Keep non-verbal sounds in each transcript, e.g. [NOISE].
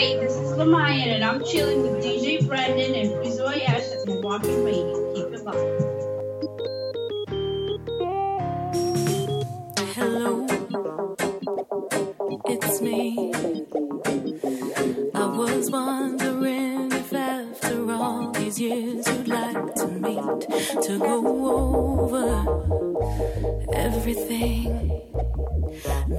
Hey, this is Lamayan, and I'm chilling with DJ Brendo and Frizoy Ash at Mawalking Radio. Keep it locked. Hello, it's me. I was wondering if after all these years you'd like to meet to go over everything.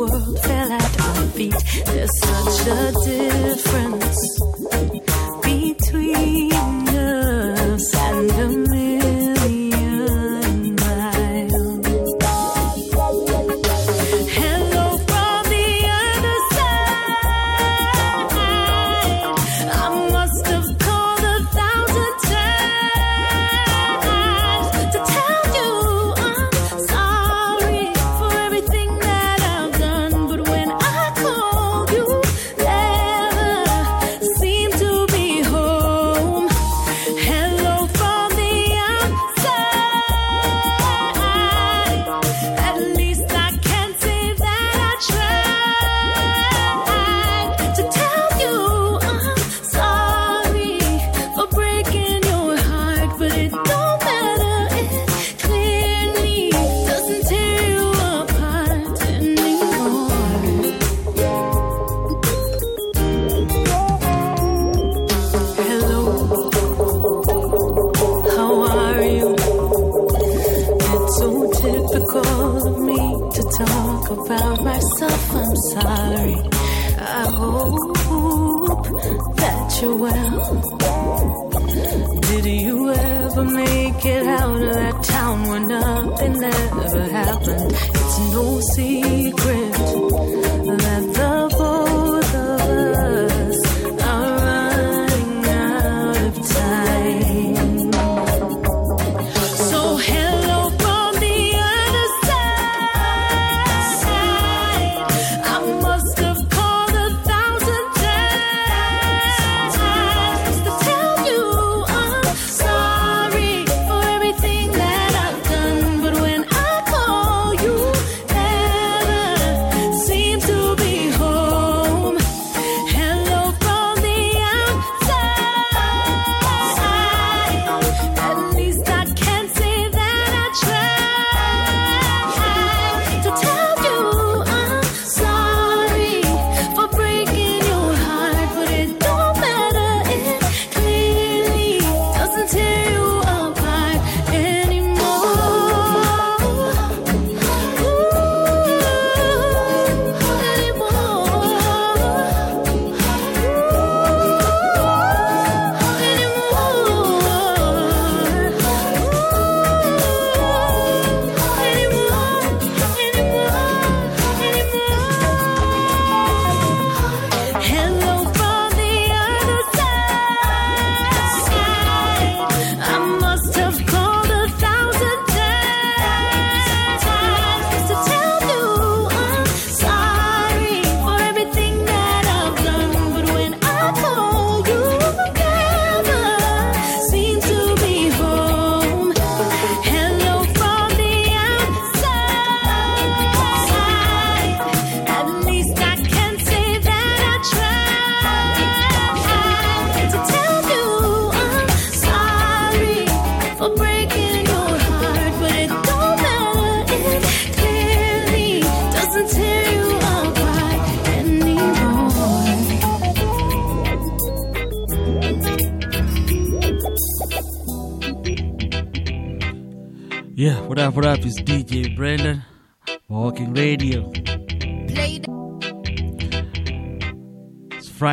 world fell at our feet. There's such a difference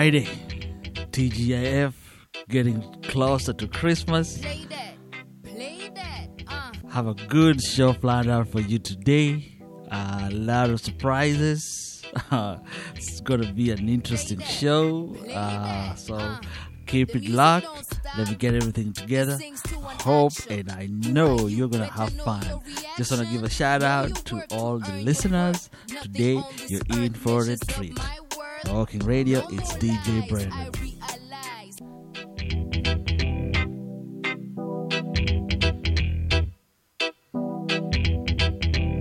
Friday, TGIF, getting closer to Christmas. Have a good show planned out for you today. a lot of surprises. [LAUGHS] it's going to be an interesting show. Uh, so Keep it locked. Let me get everything together. Hope and I know you're gonna have fun. Just wanna give a shout out to all the listeners. Today you're in for a treat. Walking Radio, it's DJ Brendo.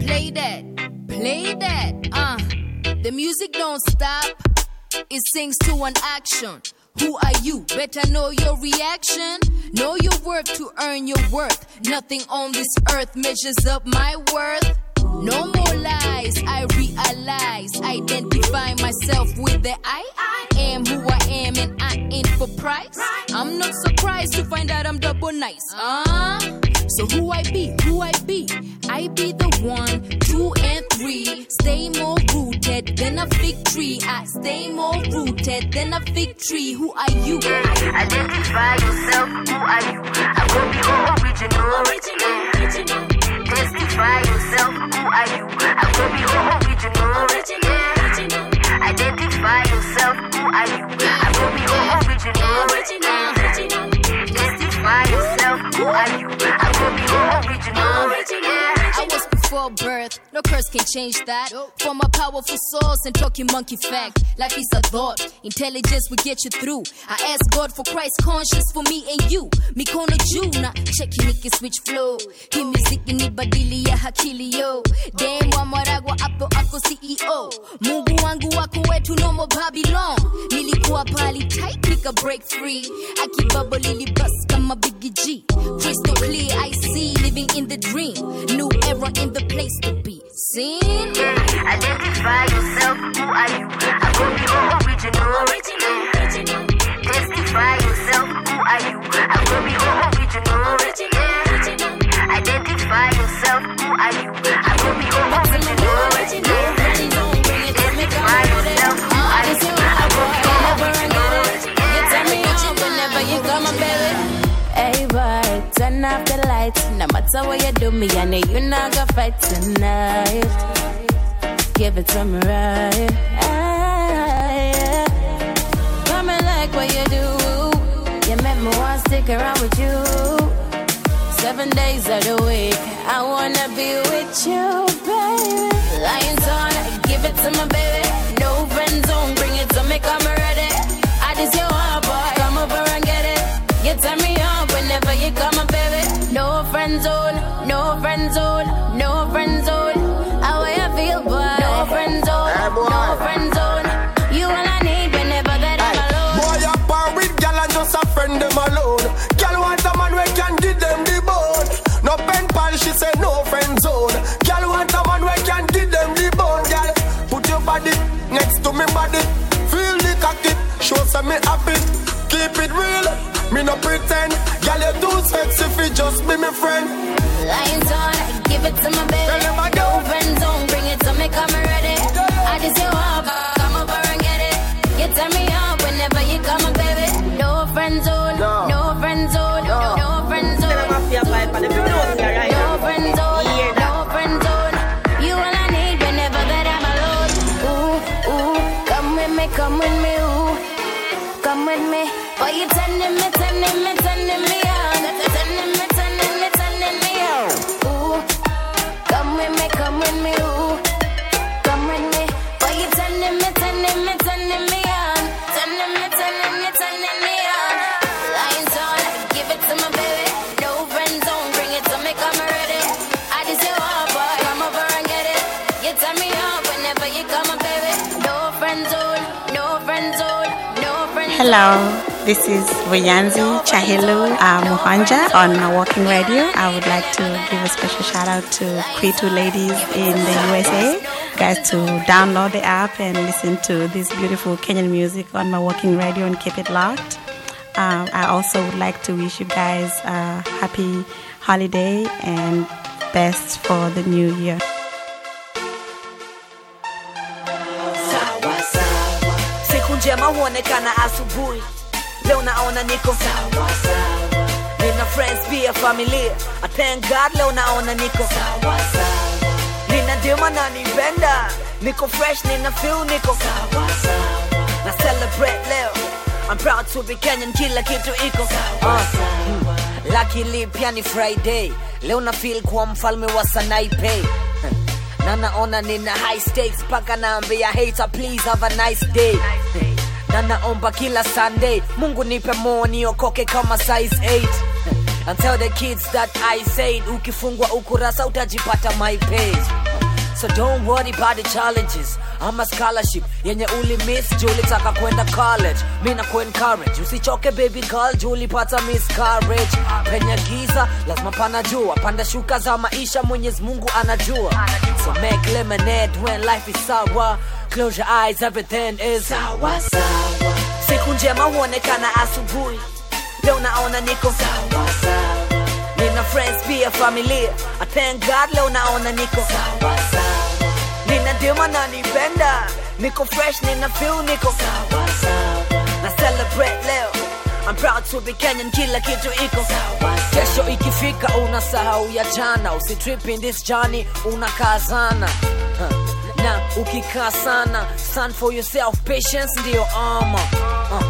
Play that, play that, uh. The music don't stop, it sings to an action. Who are you? Better know your reaction. Know your worth to earn your worth. Nothing on this earth measures up my worth. No more lies, I realize. Identify myself with the I. I am who I am and I ain't for price. I'm not surprised to find out I'm double nice. Uh, so who I be, who I be? I be the one, two, and three. Stay more rooted than a fig tree. I stay more rooted than a fig tree. Who are you? Identify yourself, who are you? I will be original, original, original. Testify yourself, who are you? I will be original, original, original. Identify yourself, who are you? I will be original, original, original. Testify yourself, who are you? I will be original, original. Before birth, no curse can change that. For my powerful source and talking monkey fact. Life is a thought, intelligence will get you through. I ask God for Christ conscious for me and you. Mikono juu na cheki niki switch flow. Hii muziki ni badili ya akili yo. Dem wa Maragwa hapo ako CEO. Mungu wangu wako wetu no more Babylon. Nilikuwa pali tight nika break free. Akibabo bus kama Biggie G. Crystal clear I see living in the dream. New era in the place to be seen. Identify yourself, who are you? I will be original, original, original. Testify yourself, who are you? I will be original, original, original. Identify yourself, who are you? I will be original, original, original. Matter what you do, me I know you not gonna fight tonight. Give it to me right. Yeah. Coming like what you do. You make me want to stick around with you. Seven days of the week, I wanna be with you, baby. Lions on, give it to my baby. Show some me happy. Keep it real, me no pretend. Gal, you too sexy fi just be my friend. Lions on, give it to my baby. Hello, this is Wayanzi Chahilu uh, Muhanja on Mawalking Radio. I would like to give a special shout out to Kwitu ladies in the USA. Guys, to download the app and listen to this beautiful Kenyan music on Mawalking Radio and keep it locked. Um, I also would like to wish you guys a happy holiday and best for the new year. Njema huonekana asubuhi. Leo naona niko. Sawa sawa, nina friends pia familia. I thank God leo naona niko. Sawa sawa, nina dema na nipenda, niko fresh, nina feel niko. Sawa sawa, na celebrate leo. I'm proud to be Kenyan, kila kitu iko. Uh, mm. Luckily pia ni Friday, leo na feel kuwa mfalme wa Sanaipe [LAUGHS] na naona nina high stakes paka naambia hater please have a nice day na naomba kila Sunday. Mungu nipe more niokoke kama size 8 [LAUGHS] and tell the kids that I said ukifungwa ukurasa utajipata my page. So don't worry about the challenges. Ama scholarship. Yenye uli miss juu ulitaka kwenda college. Mi na encourage. Usichoke baby girl juu ulipata miscarriage. Penye giza lazima pana panda shuka za maisha mwenyezi mungu anajua. So make lemonade when life is sour close your eyes everything is sawa sawa. Siku njema huonekana asubuhi. Leo naona niko sawa sawa. Nina friends pia familia. I thank God leo naona niko sawa sawa. Nina dema na nipenda niko fresh nina feel niko sawa sawa. Na celebrate leo. I'm proud to be Kenyan kila kitu iko sawa kesho ikifika unasahau ya jana. Usitrip in this journey unakazana huh. Na ukikaa sana stand for yourself patience ndiyo armor. Uh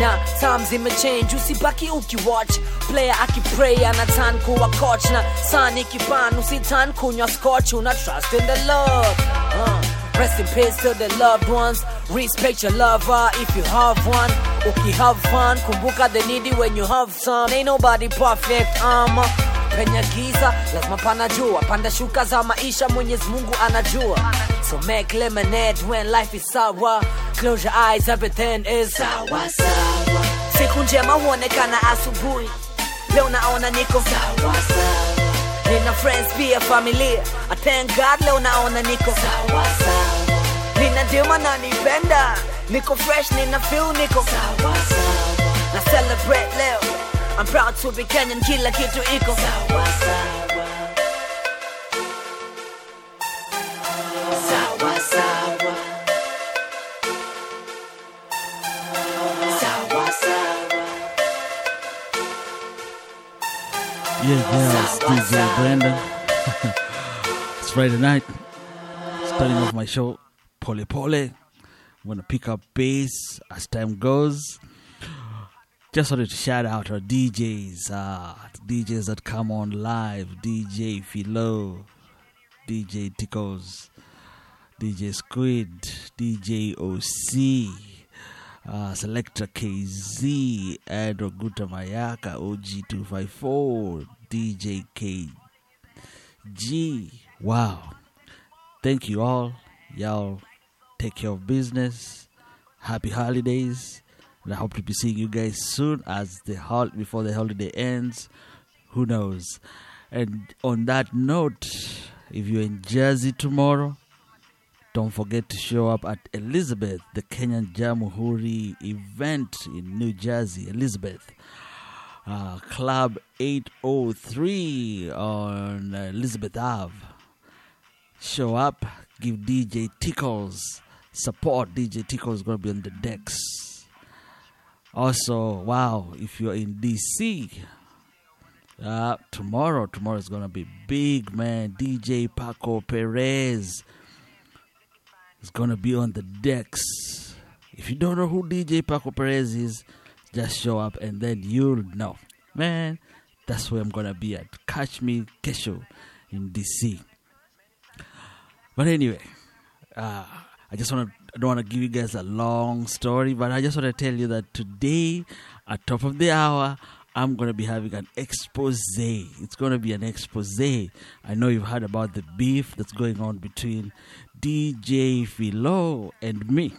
na time zimechange usibaki ukiwatch. Player akipray anatan kuwa coach. Na san ikiban usitan kunywa scotch una trust in the lord. Uh, rest in peace to the loved ones. Respect your lover if you have one. Uki have fun kumbuka the needy when you have some. Ain't nobody perfect um, penye giza. Lazima pana jua panda shuka za maisha mwenyezi mungu anajua. So make lemonade when life is sour. Close your eyes everything is sawa sawa siku njema huonekana asubuhi. Leo naona niko sawa sawa. Nina friends pia familia. I thank God leo naona niko sawa sawa. Nina dema na nipenda. Niko fresh nina feel niko sawa sawa. Na celebrate leo I'm proud to be Kenyan kila kitu iko sawa sawa sawa sawa sawa sawa Yeah, yeah, it's DJ Brendo. [LAUGHS] it's Friday night. Starting off my show, Pole Pole. I'm gonna pick up bass as time goes. Just wanted to shout out our DJs, uh, DJs that come on live, DJ Philo, DJ Tickles, DJ Squid, DJ OC, uh, Selector KZ, and Oguta Mayaka, OG254, DJ KG. Wow. Thank you all. Y'all take care of business. Happy holidays. And I hope to be seeing you guys soon as the hol- before the holiday ends. Who knows? And on that note, if you're in Jersey tomorrow, don't forget to show up at Elizabeth, the Kenyan Jamhuri event in New Jersey. Elizabeth, uh, Club 803 on Elizabeth Ave. Show up, give DJ Tickles support. DJ Tickles going to be on the decks. Also, wow, if you're in DC, uh, tomorrow, tomorrow is to be big, man. DJ Paco Perez is to be on the decks. If you don't know who DJ Paco Perez is, just show up and then you'll know. Man, that's where I'm to be at. Catch me, Kesho, in DC. But anyway, uh, I just want to I don't want to give you guys a long story, but I just want to tell you that today, at top of the hour, I'm going to be having an expose. It's going to be an expose. I know you've heard about the beef that's going on between DJ Philo and me.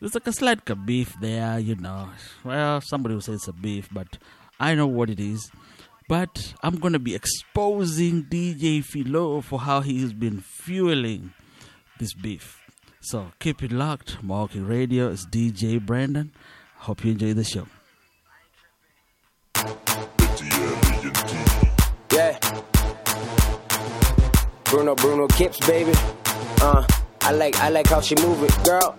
There's like a slight beef there, you know. Well, somebody will say it's a beef, but I know what it is. But I'm going to be exposing DJ Philo for how he's been fueling this beef. So keep it locked. Mawalking Radio is DJ Brendo. Hope you enjoy the show. Yeah. Bruno Bruno Kips, baby. Uh, I like I like how she move it, girl.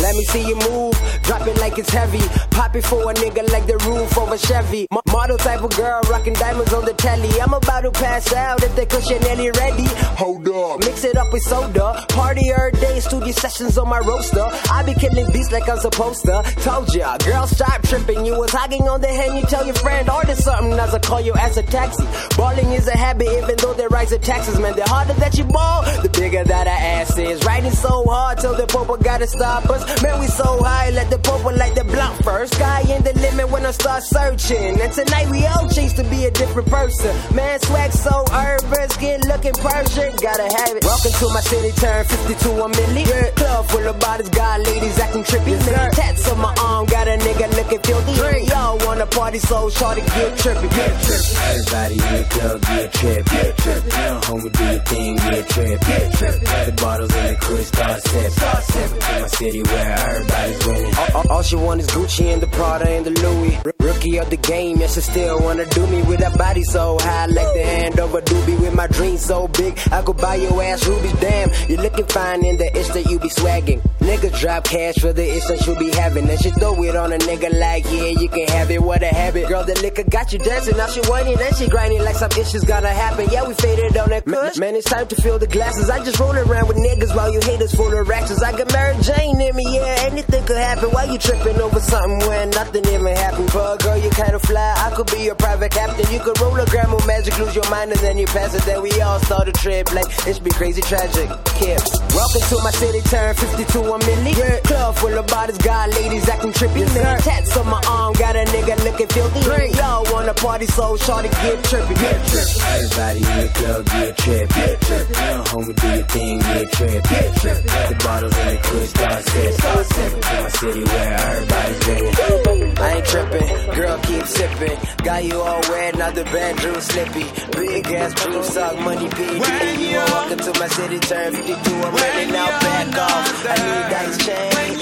Let me see you move. drop it like it's heavy. Pop it for a nigga like the roof of a Chevy. M- model type of girl, rocking diamonds on the telly. I'm about to pass out if the cushion any ready. Hold up, mix it up with soda. Party every day, studio sessions on my roaster. I be killing beats like I'm supposed to. Told ya, girl, stop tripping. You was hogging on the hand, you tell your friend, order something as I call you as a taxi. Balling is a habit, even though they rise the taxes, man. The harder that you ball, the bigger that our ass is. Riding so hard till the popo gotta stop us. Man, we so high, let the popo light the blunt first. Sky in the limit when I start searching. And tonight we all chase to be a different person. Man, swag so urban, skin looking Persian, gotta have it. Welcome to my city, turn 52 a milli. Yeah. Club full of bodies, got ladies acting trippy. Yes, Tats on my arm, got a nigga looking filthy. Y'all wanna party, so shorty get trippy. Get trippy. Everybody in the club get trippy. Get trippy. Now, homie, do your thing, get trippy. Get trippy. The bottles in the crew start sipping. Start sipping. To my city where everybody's winning. All, all, all she want is Gucci and the Prada and the Louis. Rookie of the game, yes, she still wanna do me with that body so high, like the hand of a doobie. With my dreams so big, I could buy your ass rubies. Damn, you looking fine in the itch that you be swagging. Niggas drop cash for the itch that you be having. And she throw it on a nigga like, yeah, you can have it, what a habit. Girl, the liquor got you dancing, now she whining and she grinding like some issues gonna happen. Yeah, we faded on that kush. Man, it's time to fill the glasses. I just roll around with niggas while you haters full of ratchets. I got Mary Jane in me, yeah, anything could happen. Why you tripping over something when nothing even happened? But girl, you kinda fly. I could be your private captain. You could roll a gram of magic, lose your mind, and then you pass it. Then we all start a trip like it's be crazy tragic. Kip. Welcome to my city, turn 52 a milli. Yeah. Club full of bodies, got ladies acting trippy. Yes, Tats on my arm, got a nigga looking filthy. Y'all wanna party, so shorty get trippy. Get trippy. Everybody in the club get trippy. Get trippy. Now, homie, do your thing, get trippy. Get trippy. The bottles in the crew start sipping. Start sipping. My city where everybody's winning. I ain't tripping, girl keep sipping. Got you all wet, now the bedroom slippy. Big ass dream suck, money PD. When You welcome to my city, turn 52. I'm ready now, back off. I need dice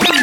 When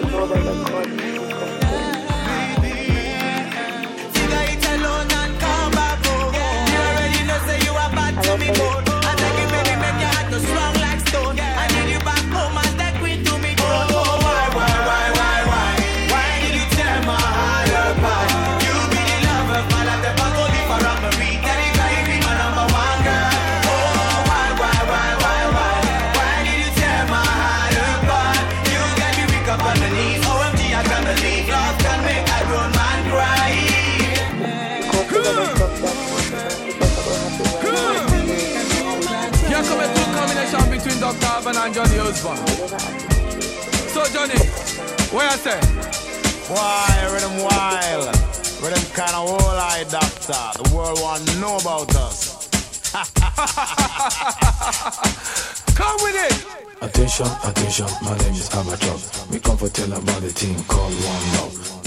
That the God between Dr. Alban and Johnny Osborne. So Johnny, what I say? Why, rhythm wild. Rhythm kind of whole eye doctor. The world want to know about us. [LAUGHS] Come with it. Attention, attention, my name is Abba We come for tell about the thing called One Love.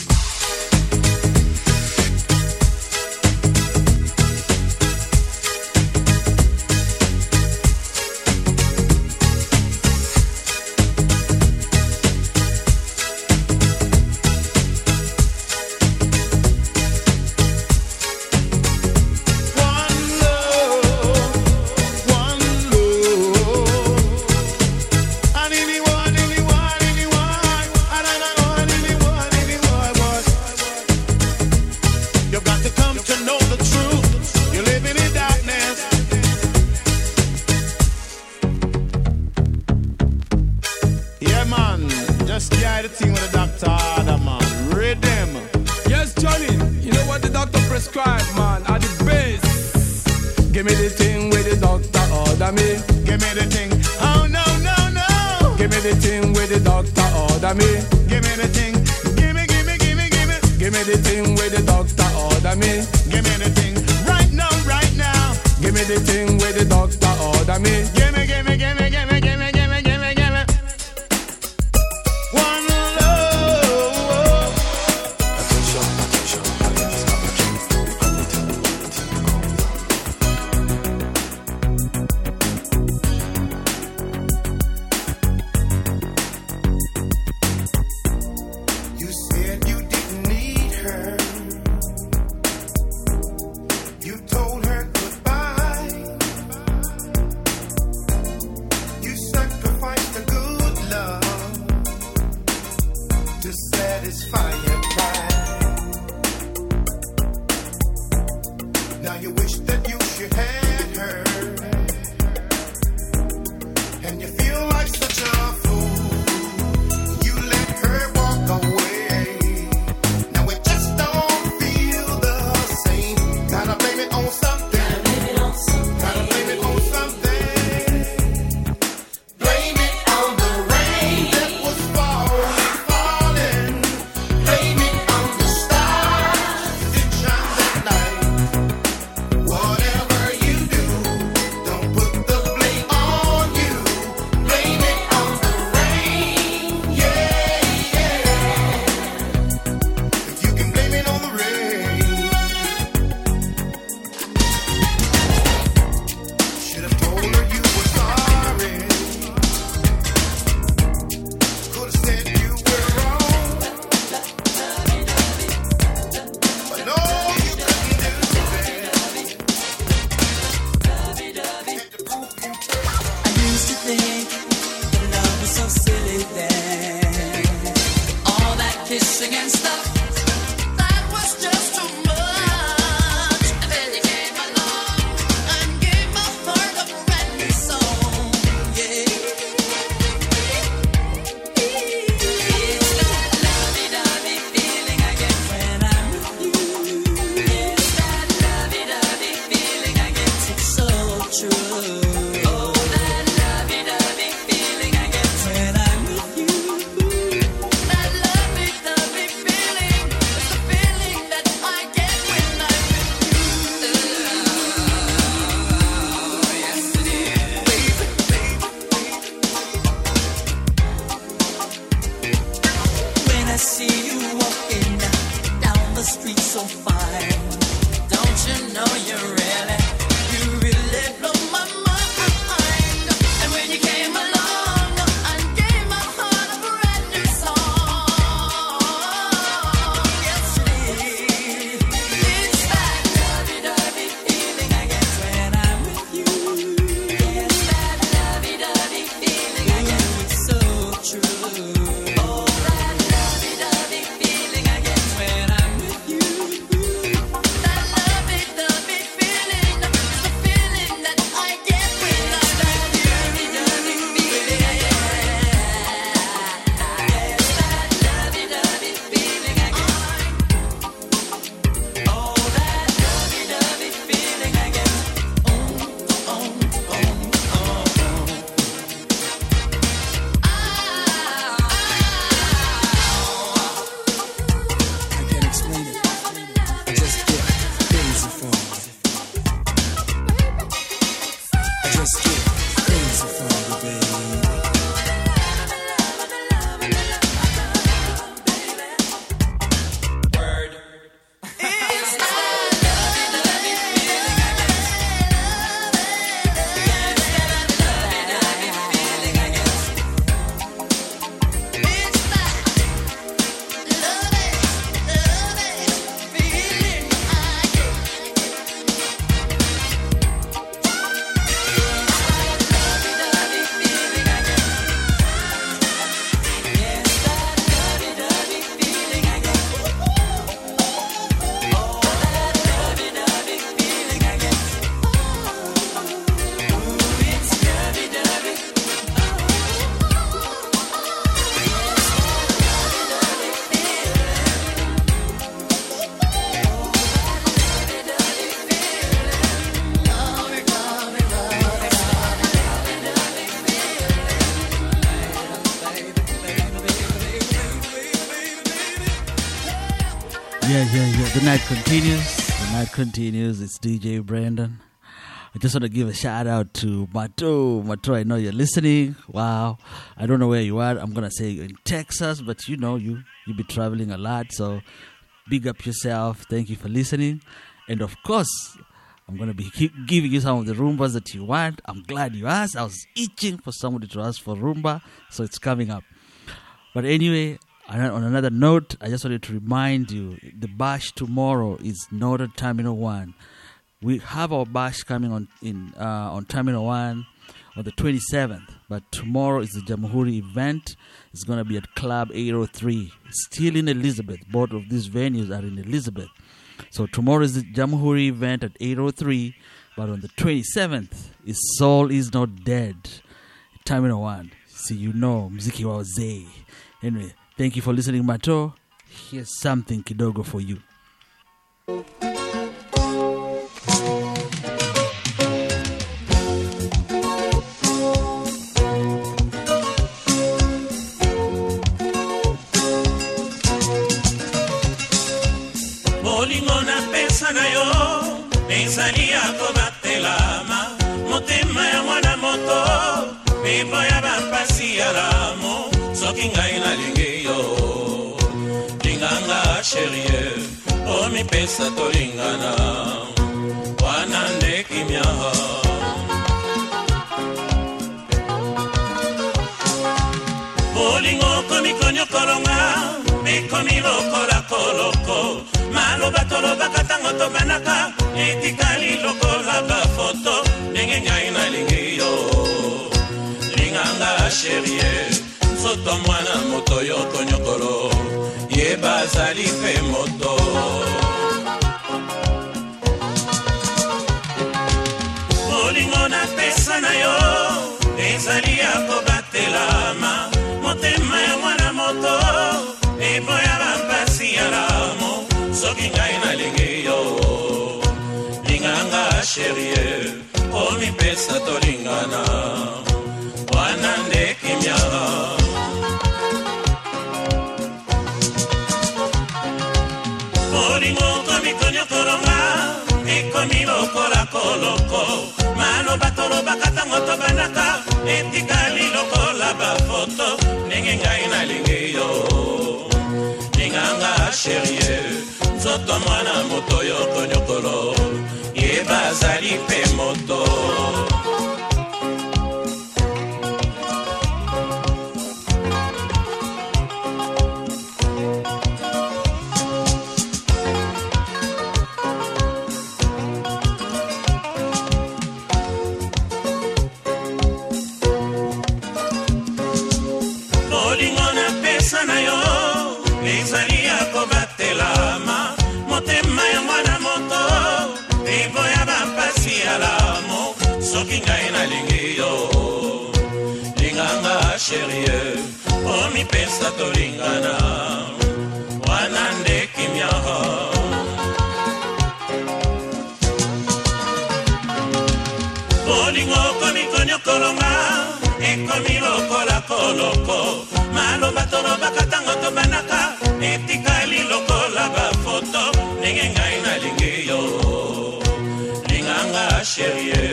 Continues. The night continues. It's DJ Brendo. I just want to give a shout out to Mato. Mato, I know you're listening. Wow. I don't know where you are. I'm going to say you're in Texas, but you know, you, you be traveling a lot. So big up yourself. Thank you for listening. And of course, I'm going to be giving you some of the rumbas that you want. I'm glad you asked. I was itching for somebody to ask for rumba. So it's coming up. But anyway, on on another note, I just wanted to remind you the bash tomorrow is Northern Terminal 1. We have our bash coming on in uh, on Terminal 1 on the 27th, but tomorrow is the Jamhuri event. It's going to be at Club 803, still in Elizabeth. Both of these venues are in Elizabeth. So tomorrow is the Jamhuri event at 803, but on the 27th is Soul is Not Dead. Terminal 1. See, you know, mziki wa wazee. Anyway, thank you for listening, Mato. Here's something kidogo for you. bolingo na sherie omipesa tolingana. Wana nde kimia bolingo okomi konyokolonga ekomi lokola koloko. Maloba tolobaka ntango tobanaka etikali lokola bafoto ndenge ngai nalingi yo. Linganga sherie nzoto mwana moto yo konyokolo yeba azali mpe moto. Bolingo napesa na yo ezali ya kobatelama motema ya mwana moto eboya bampasi ya lamo. Soki ngai nalingi yo linganga sherie omipesa tolingana tolobaka ntango tobanaka etikali lokola bafoto ndenge ngai nalingi yo. Linganga sherie nzoto mwana moto yo konyokolo yeba azali mpe moto koloko maloba tolobaka ntango tobanaka etikali lokola bafoto ndenge ngai nalingi yo. Linganga sherie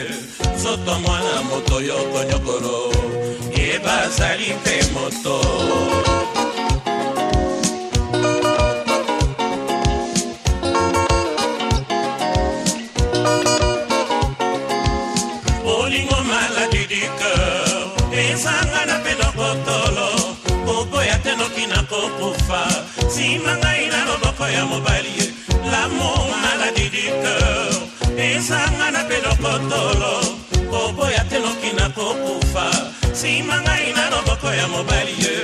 nzoto mwana moto yo konyokolo yeba azali mpe moto ya mobali ye. Lamo maladi du cœur. Ezanga na mpe lokotolo koboya te noki na kokufa. Nsima ngai na loboko ya mobali ye.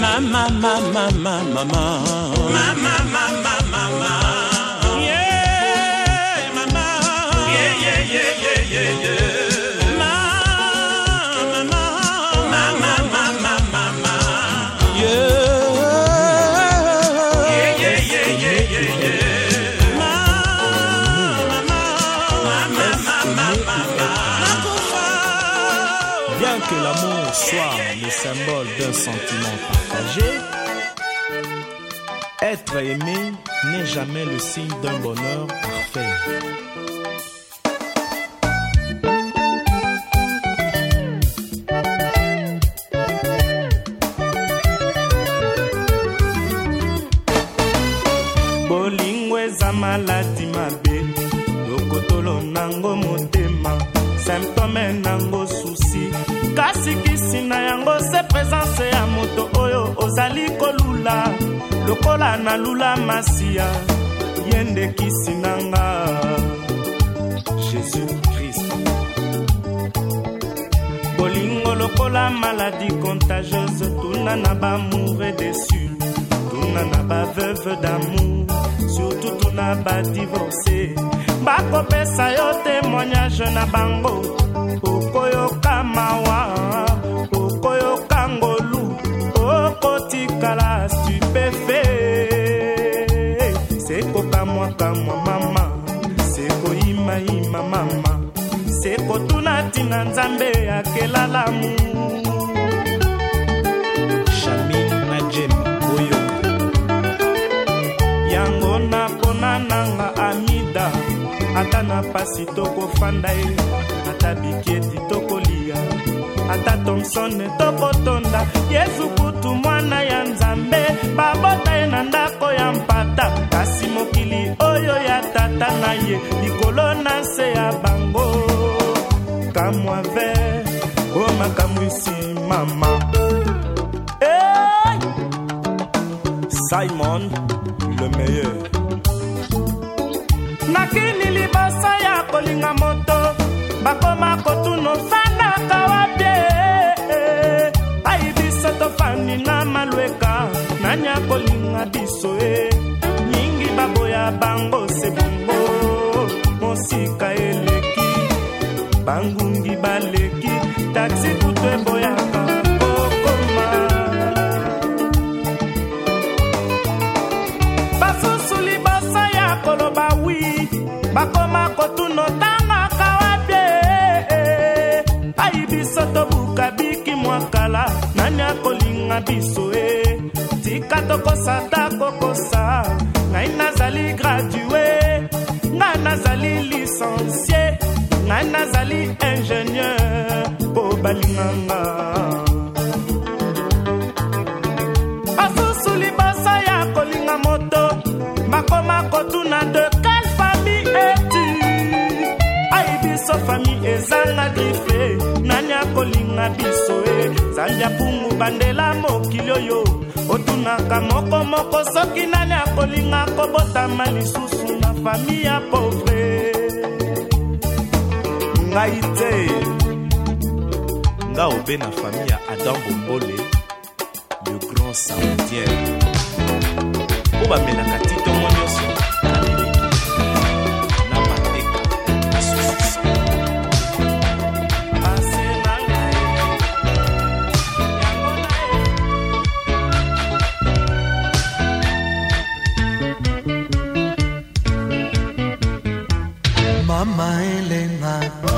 Mama, mama, mama. Mama, mama, mama. L'amour soit le symbole d'un sentiment partagé, être aimé n'est jamais le signe d'un bonheur parfait. bolingo eza maladi mabe. Lokotolo nango motema. Symptome nango na yango se presence ya moto oyo ozali kolula. Lokola nalula masiya ye nde kisi nanga jésus krist bolingo lokola maladi contagieuse tuna na bamoure desu tuna na baveuve d'amour surtout tuna badivorce bakopesa yo témoignage na bango okoyoka mawa okotikala stupefe sekokamwakamwa mama. Sekoyimayima mama. Sekotuna ntina nzambe akelalamu shamin na jem oyo. Yango napona nanga amida. Ata na pasi tokofanda ye. Ata biketi tokolia ata thomson tokotonda. Yesu kutu mwana ya nzambe. Babota ye na ndako ya mpata. Kasi mokili oyo ya tata na ye. Likolo na se ya bango. Kamwa ver o makamwisi mama hey! simon le meilleur. Nakini liboso ya kolinga moto. Bakoma na malweka nanya kolinga biso e nyingi baboya bango sebongo mosika eleki bangungi baleki taksi kutu eboyaka kokoma. Basusu liboso ya koloba wi bakoma kotuno akolinga biso e tika tokosata kokosa ngai nazali gradue ngai nazali licencie ngai nazali ingénieur. Mpo balinganga. Basusu liboso ya kolinga moto. Bakoma kotuna de quelle famille eti ai biso famille ezanga grife. Nani akolinga biso e zambi apungu bandela mokili oyo otunaka mokomoko soki nani akolinga kobotama lisusu na famille ya pauvre. Ngai te nga obe na famille ya adam bombole le grand saoudien mpo bamelaka titongo Mama Elena.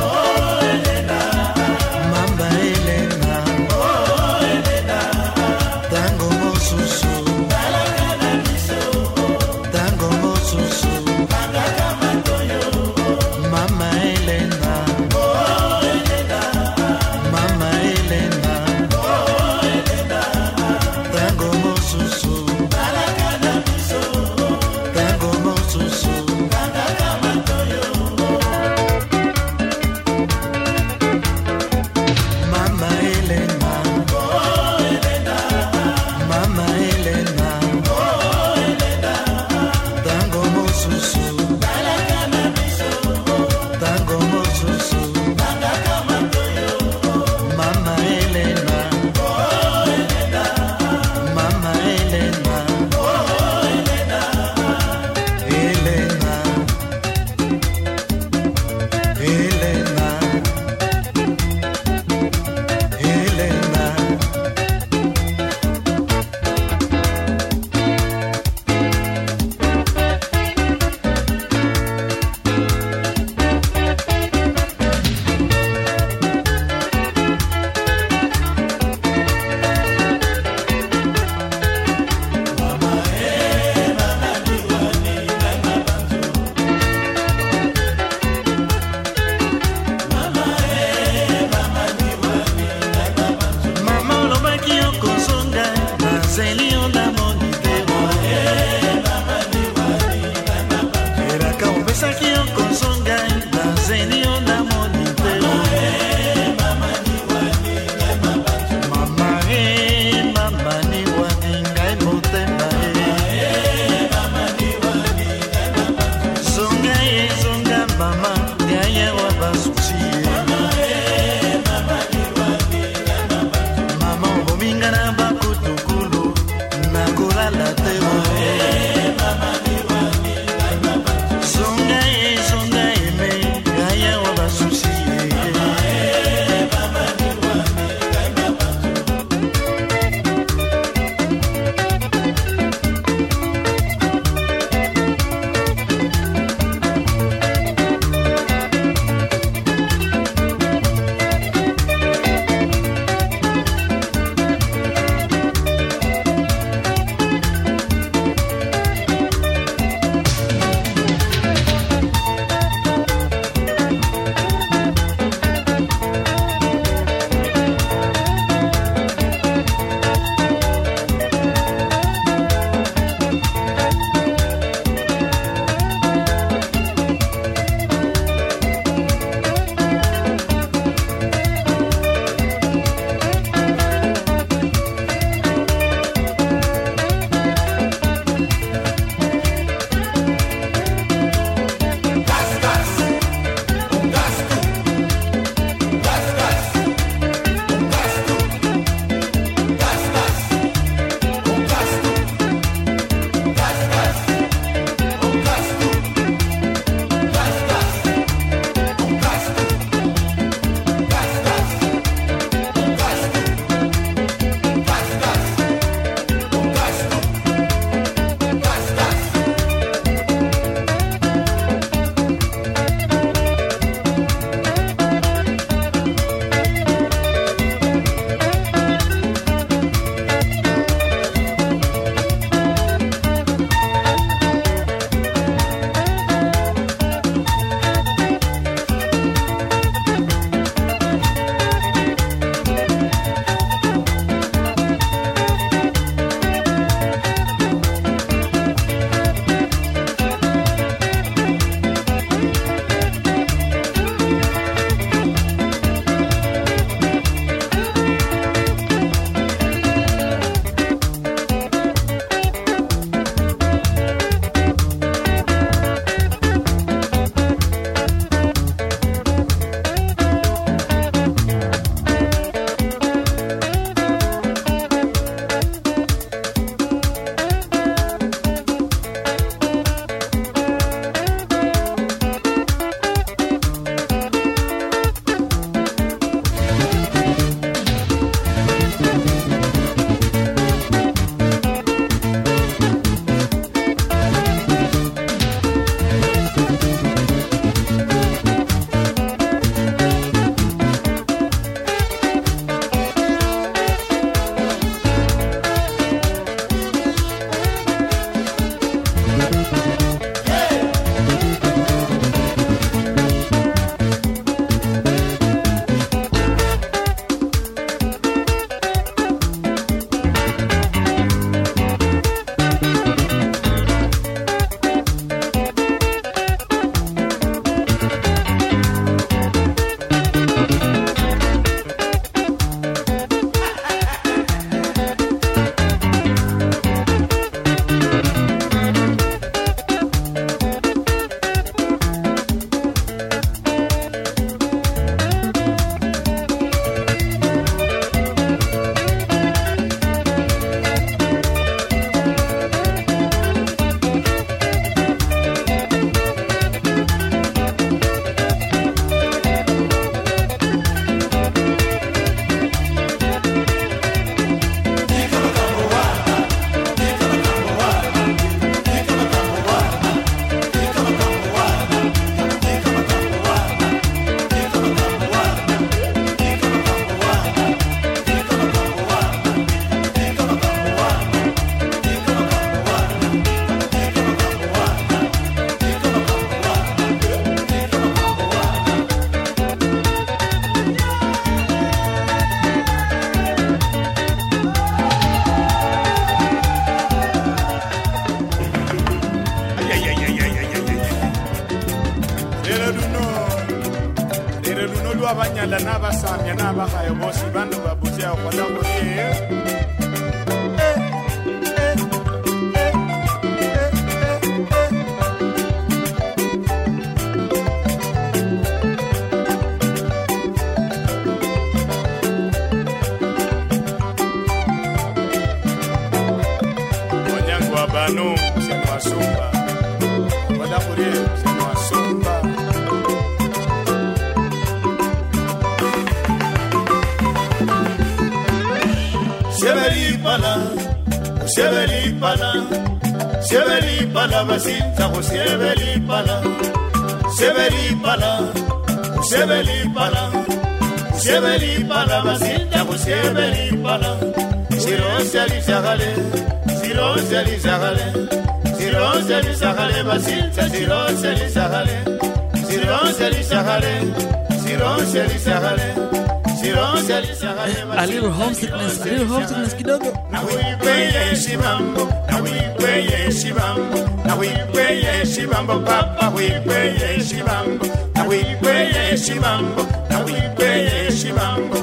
A little homesickness, a little homesickness kidogo. na wikweye shibambo na wikweye shibambo na wikweye shibambo papa wikweye shibambo na wikweye shibambo na wikweye shibambo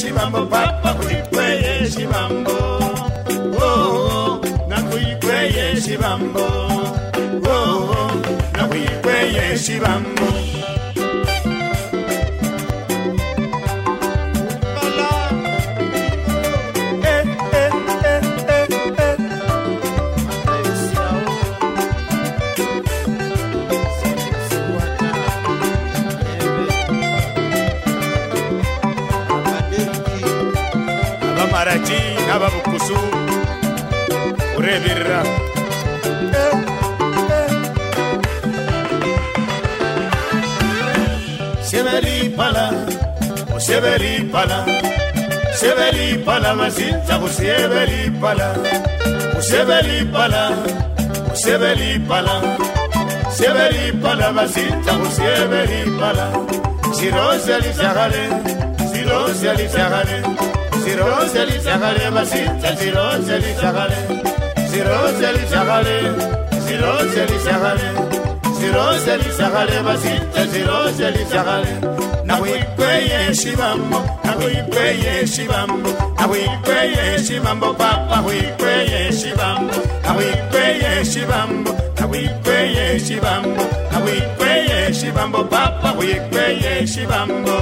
shibambo papa wikweye shibambo. Oh na wikweye shibambo. Oh na wikweye shibambo baraki n'ababukusu urebera sebeli pala osebeli pala sebeli pala masinza pala osebeli pala osebeli pala sebeli pala masinza busebeli pala siroseli sagale siroseli sagale siroseli sagale, masinta siroseli sagale, siroseli sagale, siroseli sagale. siroseli sagale basinte siroseli sagale nawikweye shibambo nawikweye shibambo nawikweye shibambo papa wikweye shibambo nawikweye shibambo nawikweye shibambo nawikweye shibambo papa wikweye shibambo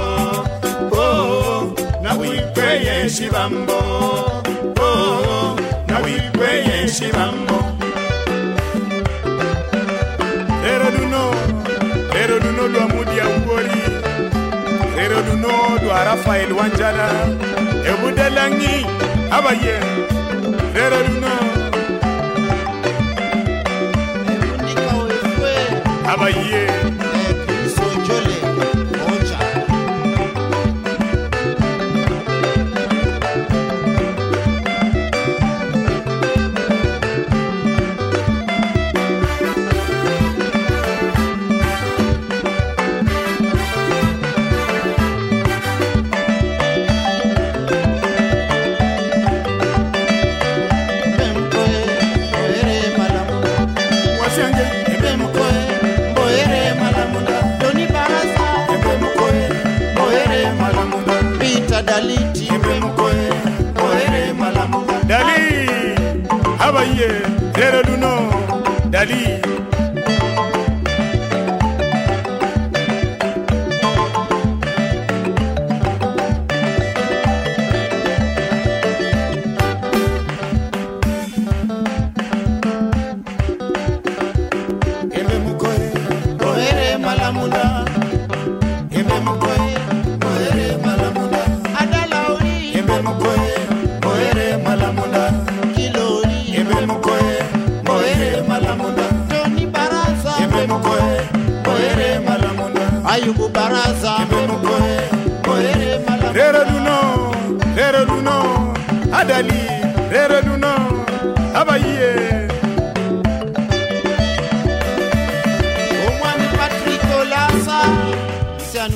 oh nawikweye shibambo. Oh nawikweye shibambo. Rero duno, rero duno lwa mudi ya ugori Rero duno lwa Rafael Wanjala. Ebude langi, abaye. Rero duno. Abaye ye. Lelo luno dali. Duno Abaye omwami patrik olasa msiani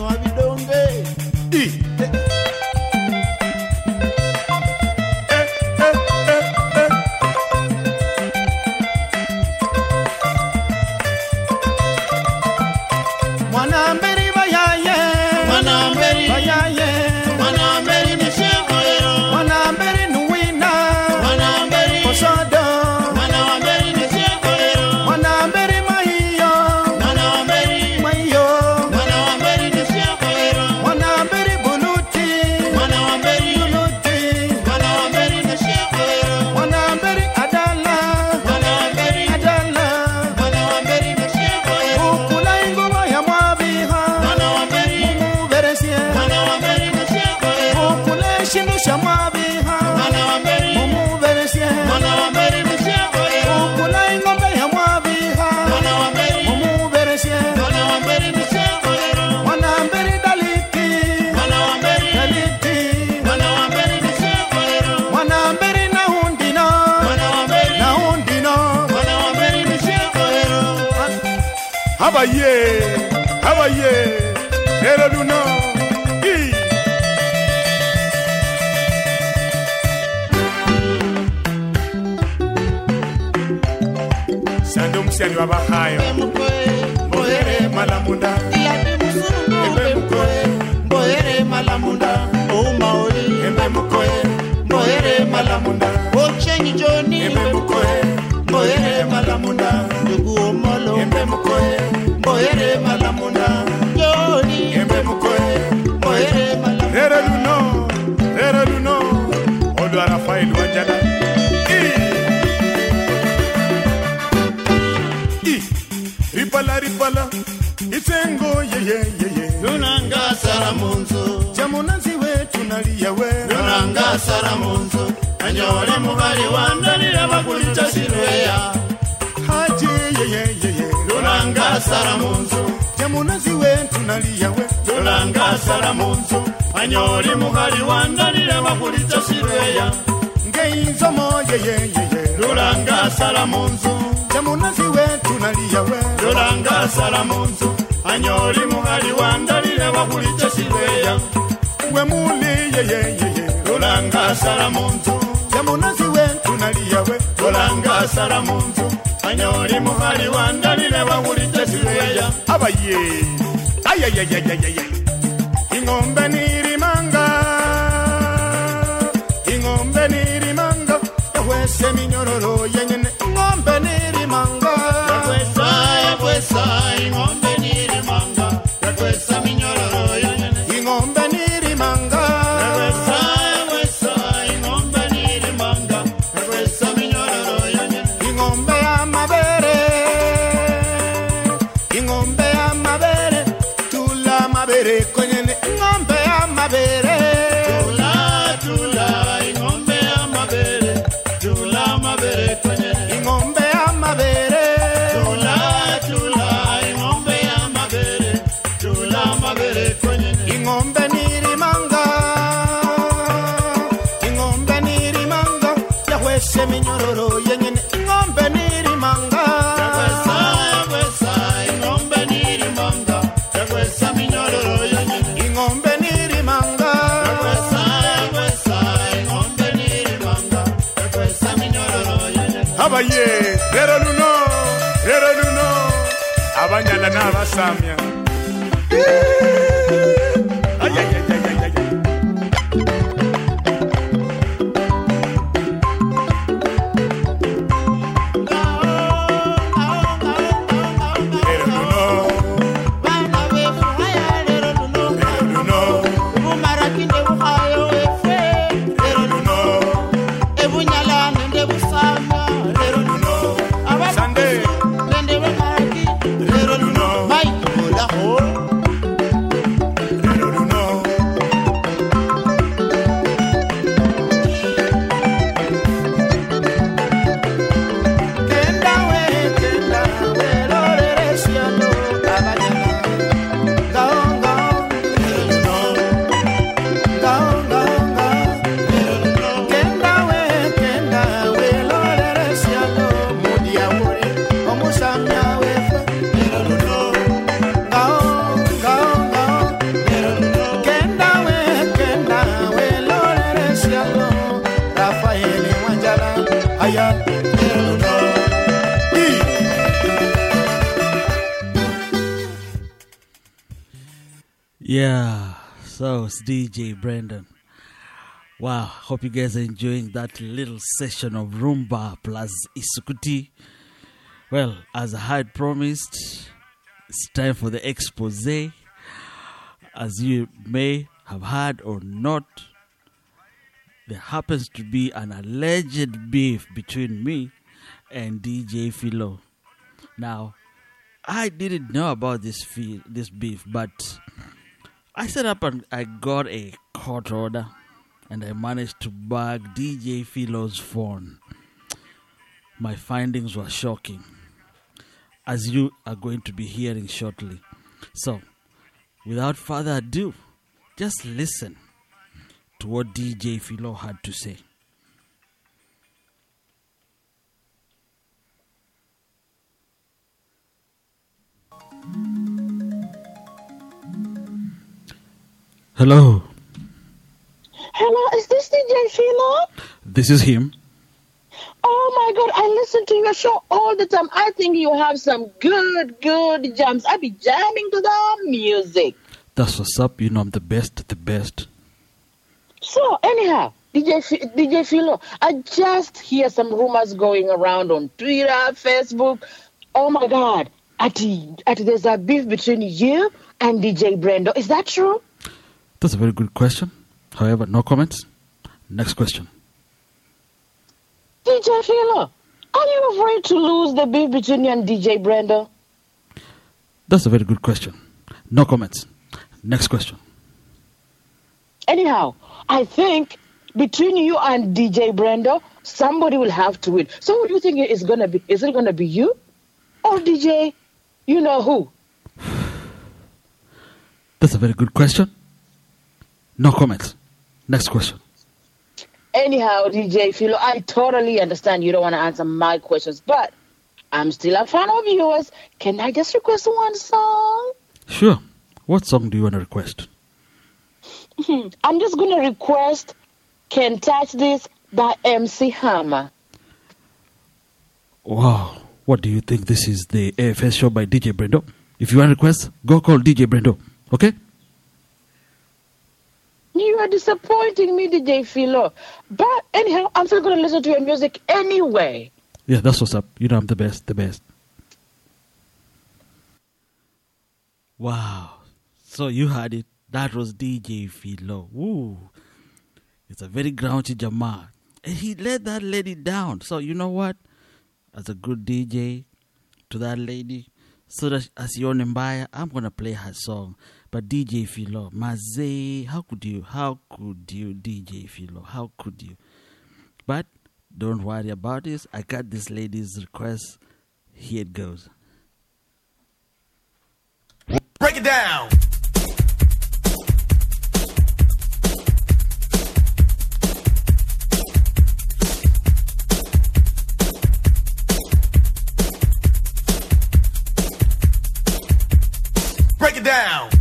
omusyani wabahayo mbohere malamunda. Embe mukoe. Mbohere malamunda. Oumaoli embe mukoe. Mbohere malamunda. Ochenyi joni. Embe mukoe. Mbohere malamunda. Ndugu omolo. Embe mukoe. Mbohere malamunda. Joni. Embe mukoe. Mbohere malamunda. Lero luno. Lero luno. Olwa rafael wanjala ripala itengo yeyeyeye lunangasara munzu. Jamunazi wetu naliya we lunangasara munzu. Anyole mubali wandalira bakulita silweya haji yeyeyeye lunangasara munzu. Jamunazi wetu naliya we lunangasara munzu. Anyoli mubali wandalira bakulita silweya ngeinzomo yeyeyeye lulangasala munzu. Jamunazi wetu naliya we lulangasala munzu anyoli mubali wandalira bakulita silweya we muli yeyeyeye lulangasala munzu jamunazi wetu naliya we lulangasala munzu anyoli mubali wandalira bakulita silweya abaye ayayayayayaya ing'ombe nirimanga ing'ombe nirimanga yahwese minyororo yenyene yakwesa ing'ombe nirimanga Samia. DJ Brendo. Wow, hope you guys are enjoying that little session of Rumba plus Isukuti. Well, as I had promised, it's time for the expose. As you may have heard or not, there happens to be an alleged beef between me and DJ Philo. Now, I didn't know about this this beef, but I set up and I got a court order and I managed to bag DJ Philo's phone. My findings were shocking, as you are going to be hearing shortly. So, without further ado, just listen to what DJ Philo had to say. Hello, Hello, is this DJ Sheila? this is him. Oh my god, I listen to your show all the time. I think you have some good, good jams. I be jamming to the music. That's what's up. You know, I'm the best, the best. So, anyhow, DJ, DJ Philo, I just hear some rumors going around on Twitter, Facebook. Oh my God, at, at there's a beef between you and DJ Brendo. Is that true? That's a very good question. However, no comments. Next question. DJ Philo, are you afraid to lose the beef between you and DJ Brendo? That's a very good question. No comments. Next question. Anyhow, I think between you and DJ Brendo, somebody will have to win. So, who do you think it is gonna be? Is it gonna be you or DJ? You know who? That's a very good question. No comments. Next question. Anyhow, DJ Philo, I totally understand you don't want to answer my questions, but I'm still a fan of yours. Can I just request one song? Sure. What song do you want to request? Hmm, I'm just gonna request "Can Touch This" by MC Hammer. Wow. What do you think? This is the AFS show by DJ Brendo. If you want to request, go call DJ Brendo. Okay? You are disappointing me, DJ Philo. But anyhow, I'm still gonna listen to your music anyway. Yeah, that's what's up. You know, I'm the best, the best. Wow. So you heard it. That was DJ Philo. Ooh. It's a very grouchy Jama. And he let that lady down. So you know what? As a good DJ to that lady, so that as your Mbaya, I'm gonna play her song. But DJ Philo, Maze, how could you? How could you, DJ Philo? How could you? But don't worry about this. I got this lady's request. Here it goes. Break it down. Break it down.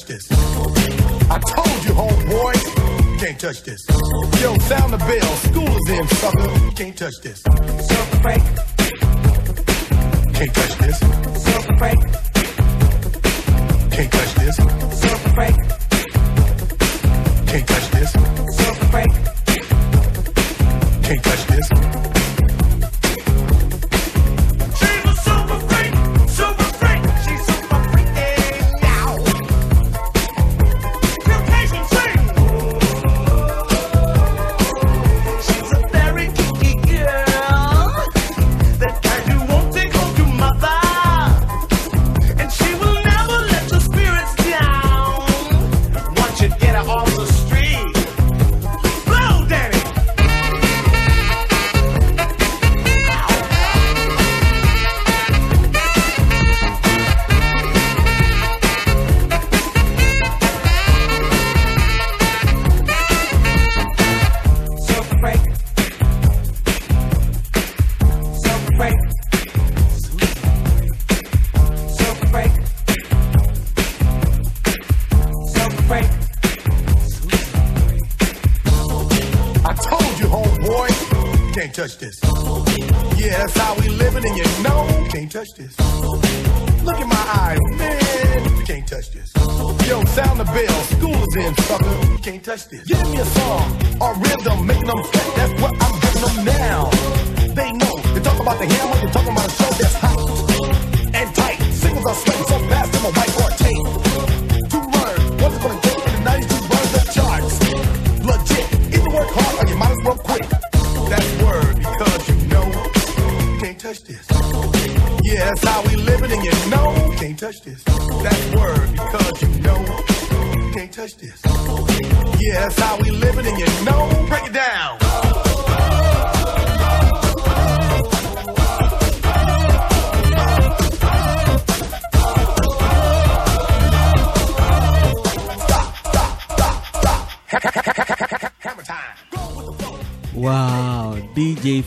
Touch this. I told you, homeboy, can't touch this. Yo, sound the bell. School is in, sucker. Can't touch this.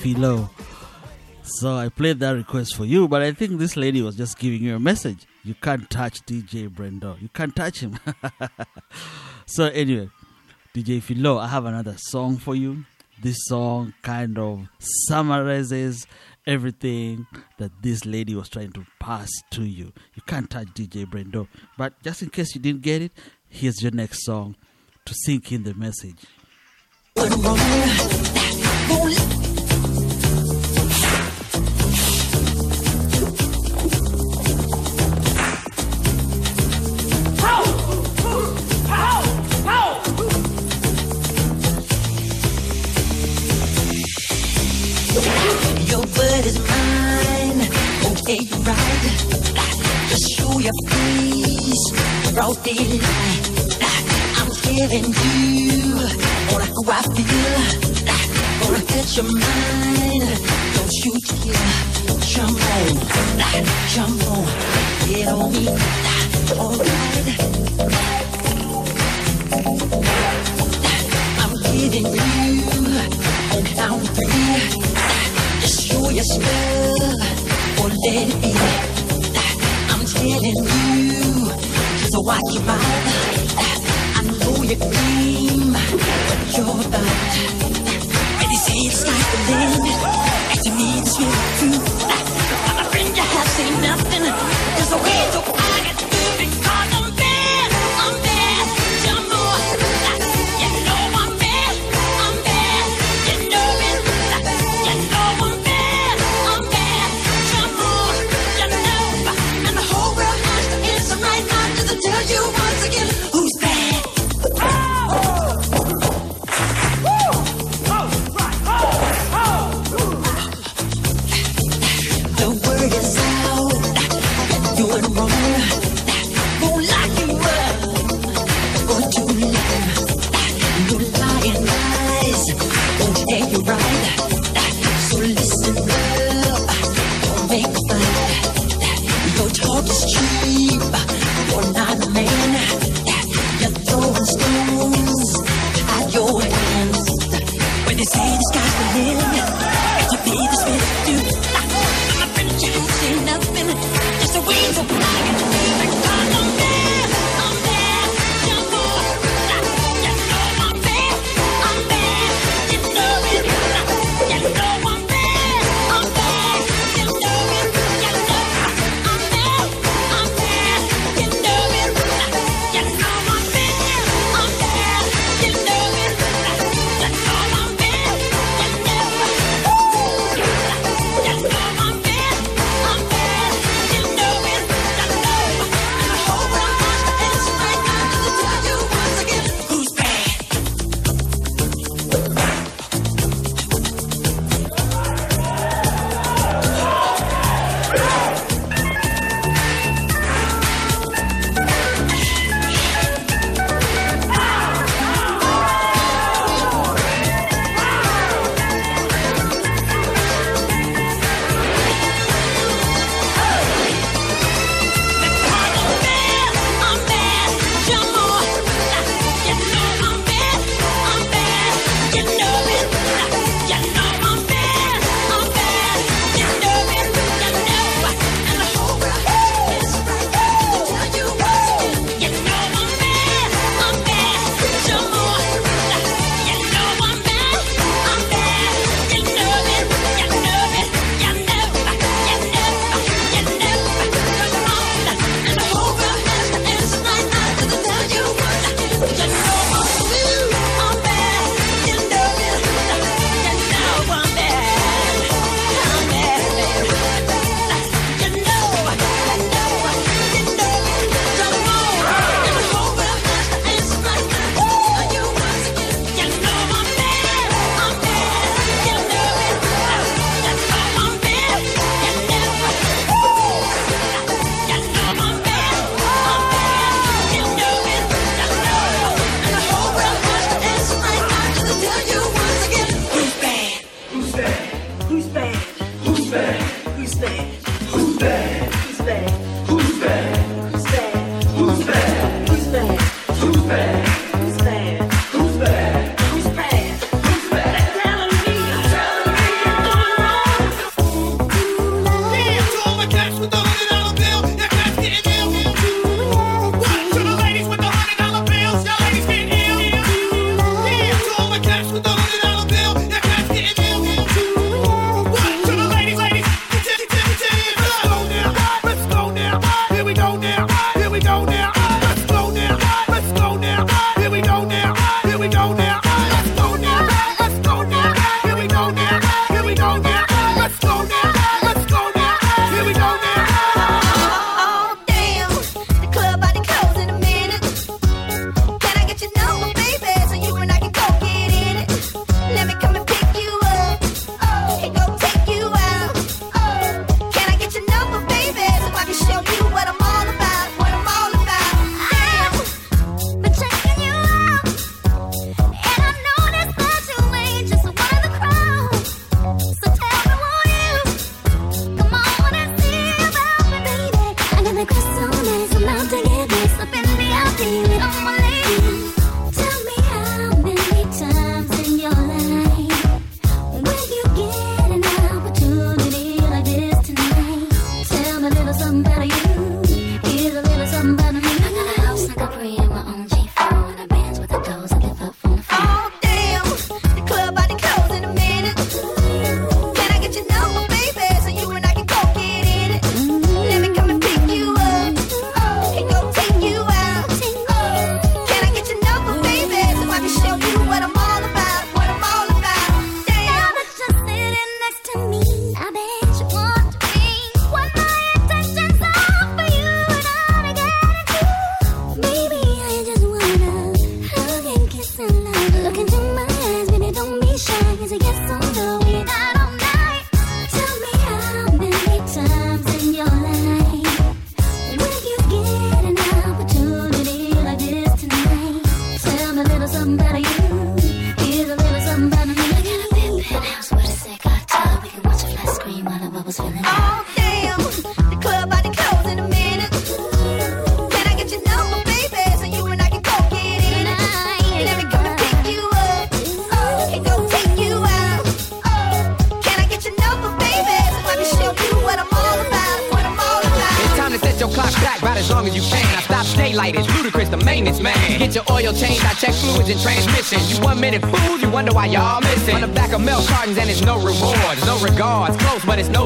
Philo. So I played that request for you, but I think this lady was just giving you a message. You can't touch DJ Brendo. You can't touch him. [LAUGHS] so anyway, DJ Philo, I have another song for you. This song kind of summarizes everything that this lady was trying to pass to you. You can't touch DJ Brendo. But just in case you didn't get it, here's your next song to sink in the message. Okay, ride. right. Just show your face. Broad daylight. I'm telling you on how I feel. Gonna catch your mind. Don't you dare jump on, jump on, get on me. Alright. I'm giving you on down three. Just show your spell. Or let it be. I'm telling you, just watch your mouth. I know you claim but you're about. Ready, see the sky's the limit. And to me, really true. My friend, you have seen nothing. There's a way to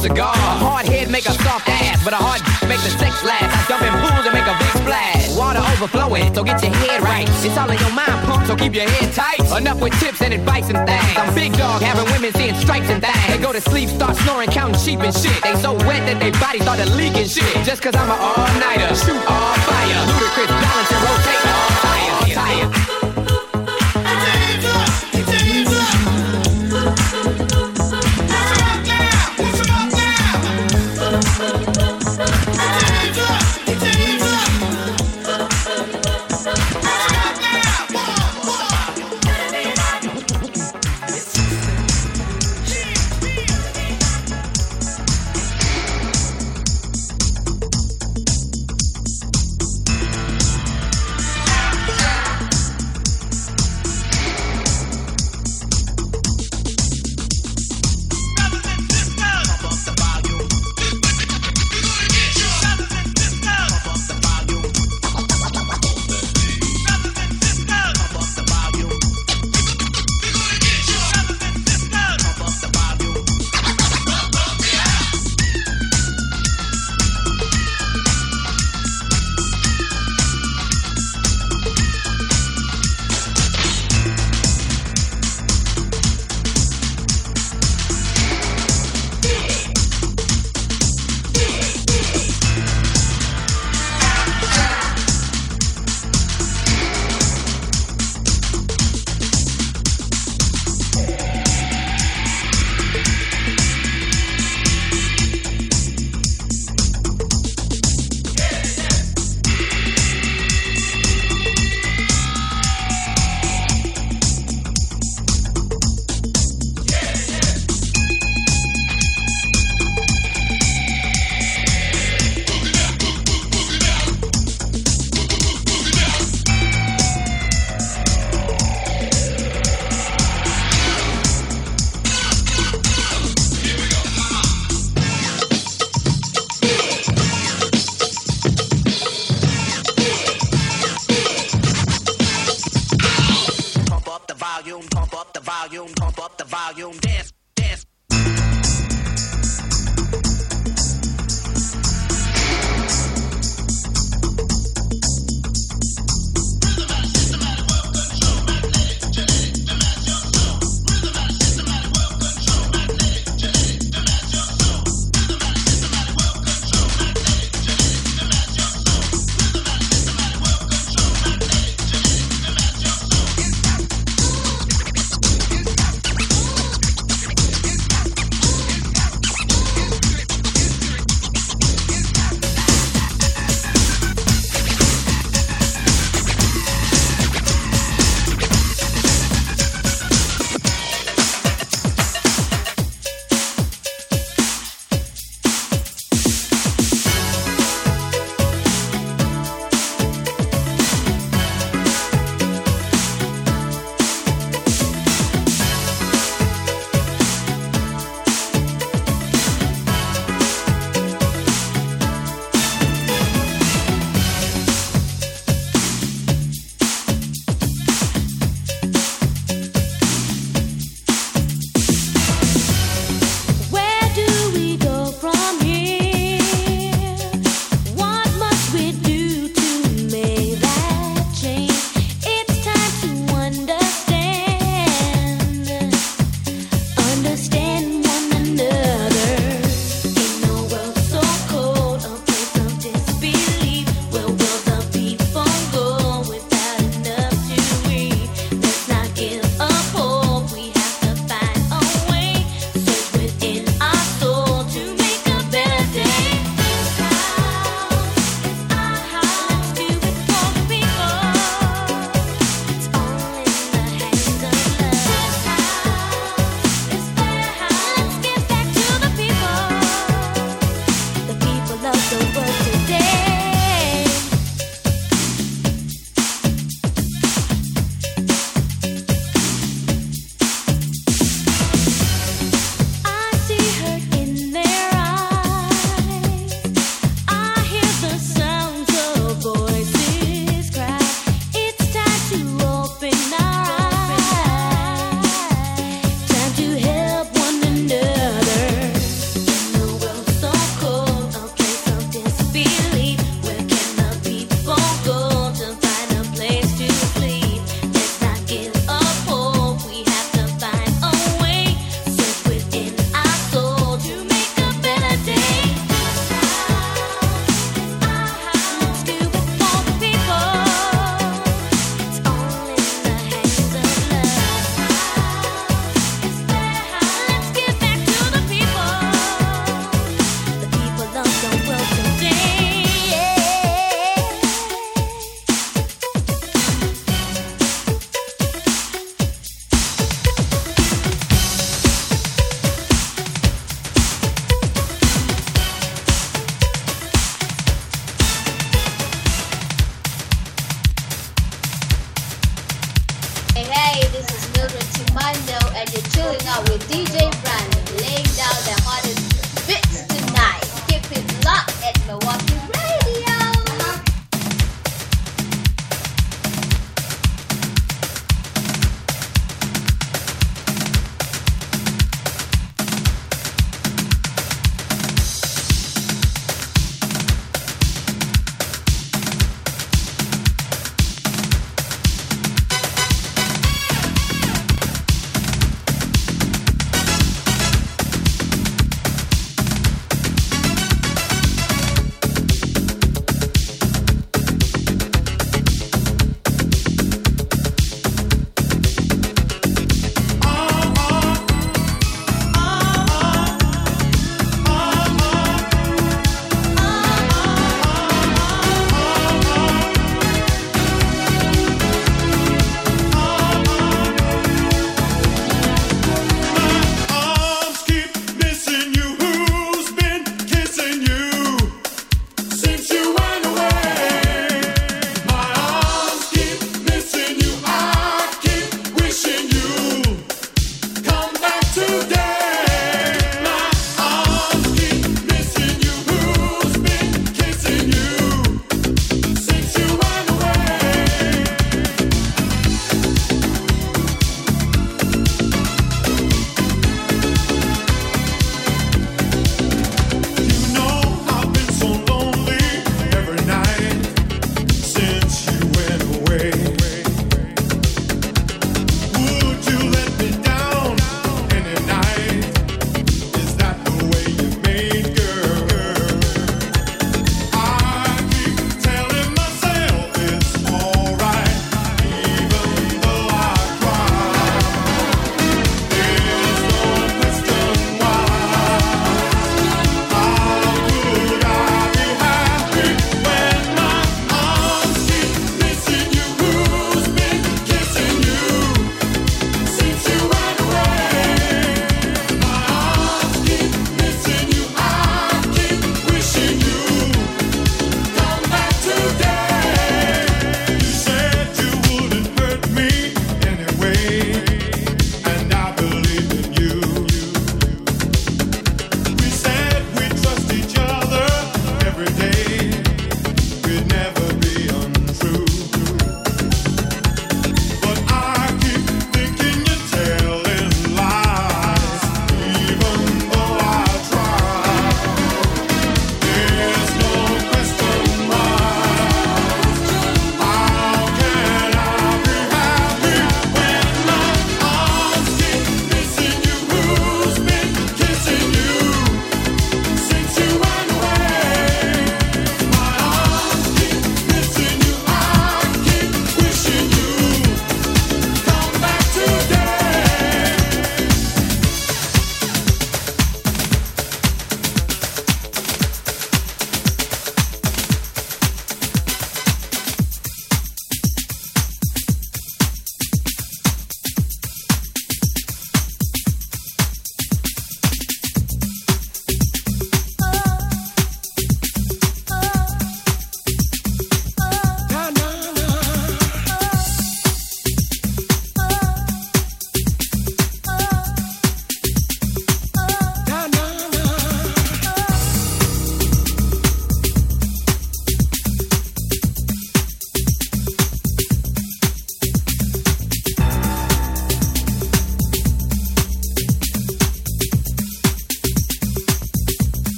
cigar. A hard head make a soft ass, but a hard make the sex last. I jump in pools and make a big splash. Water overflowing, so get your head right. It's all in your mind, pump, so keep your head tight. Enough with tips and advice and things. I'm big dog, having women seeing stripes and things. They go to sleep, start snoring, counting sheep and shit. They so wet that they body started leaking shit. Just cause I'm an all-nighter, shoot all fire. Ludacris balance and rotate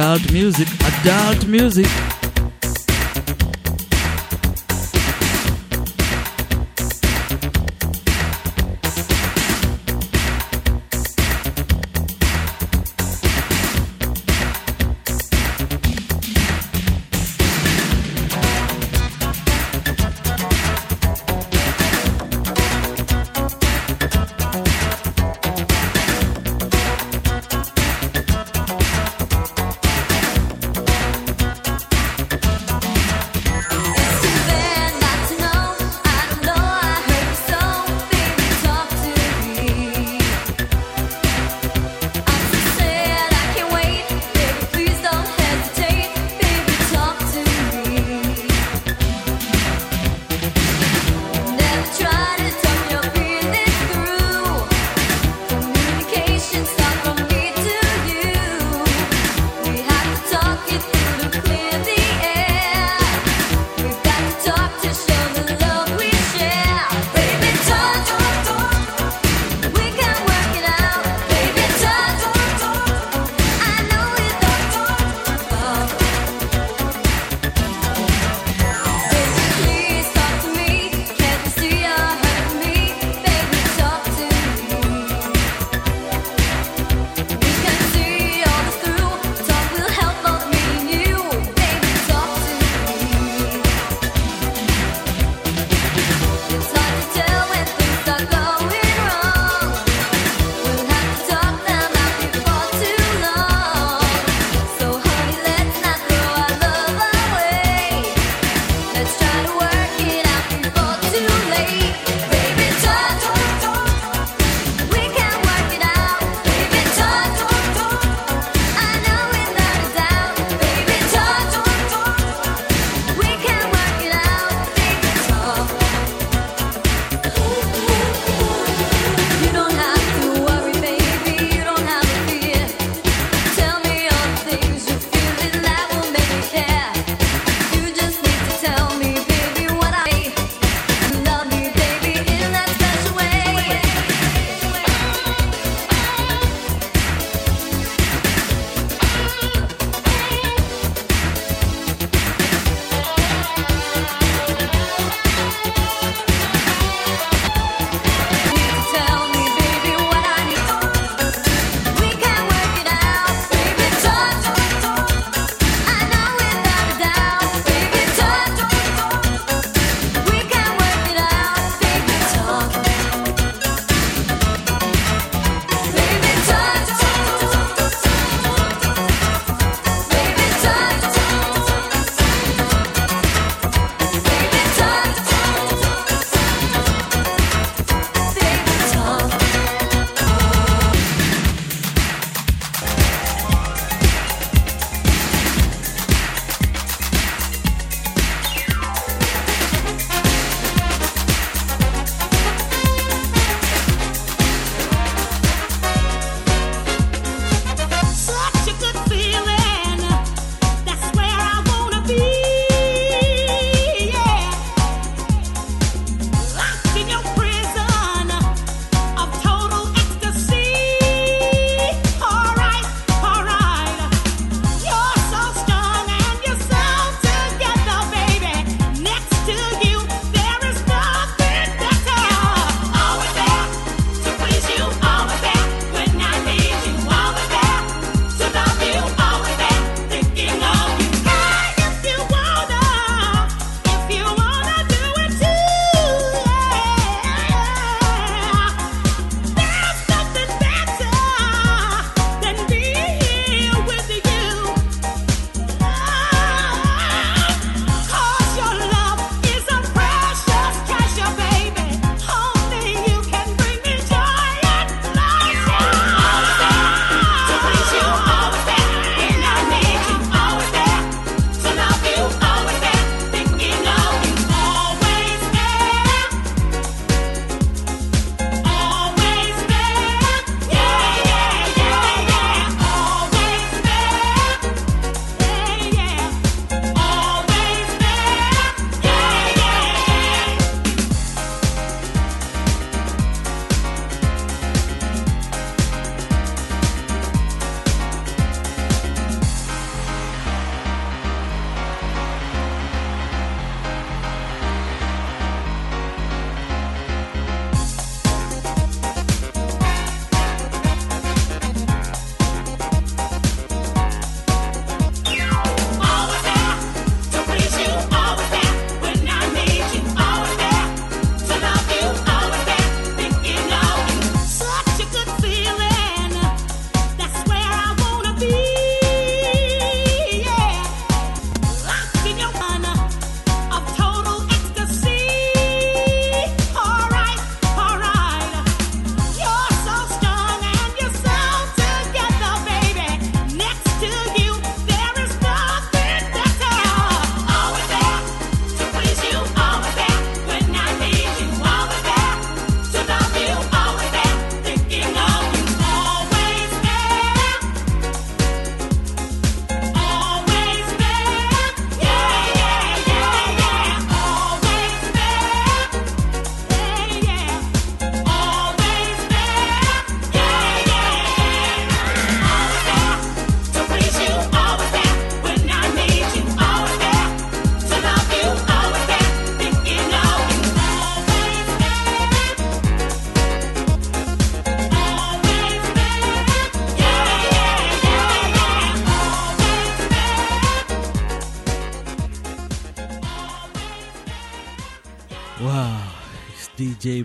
Adult music, adult music.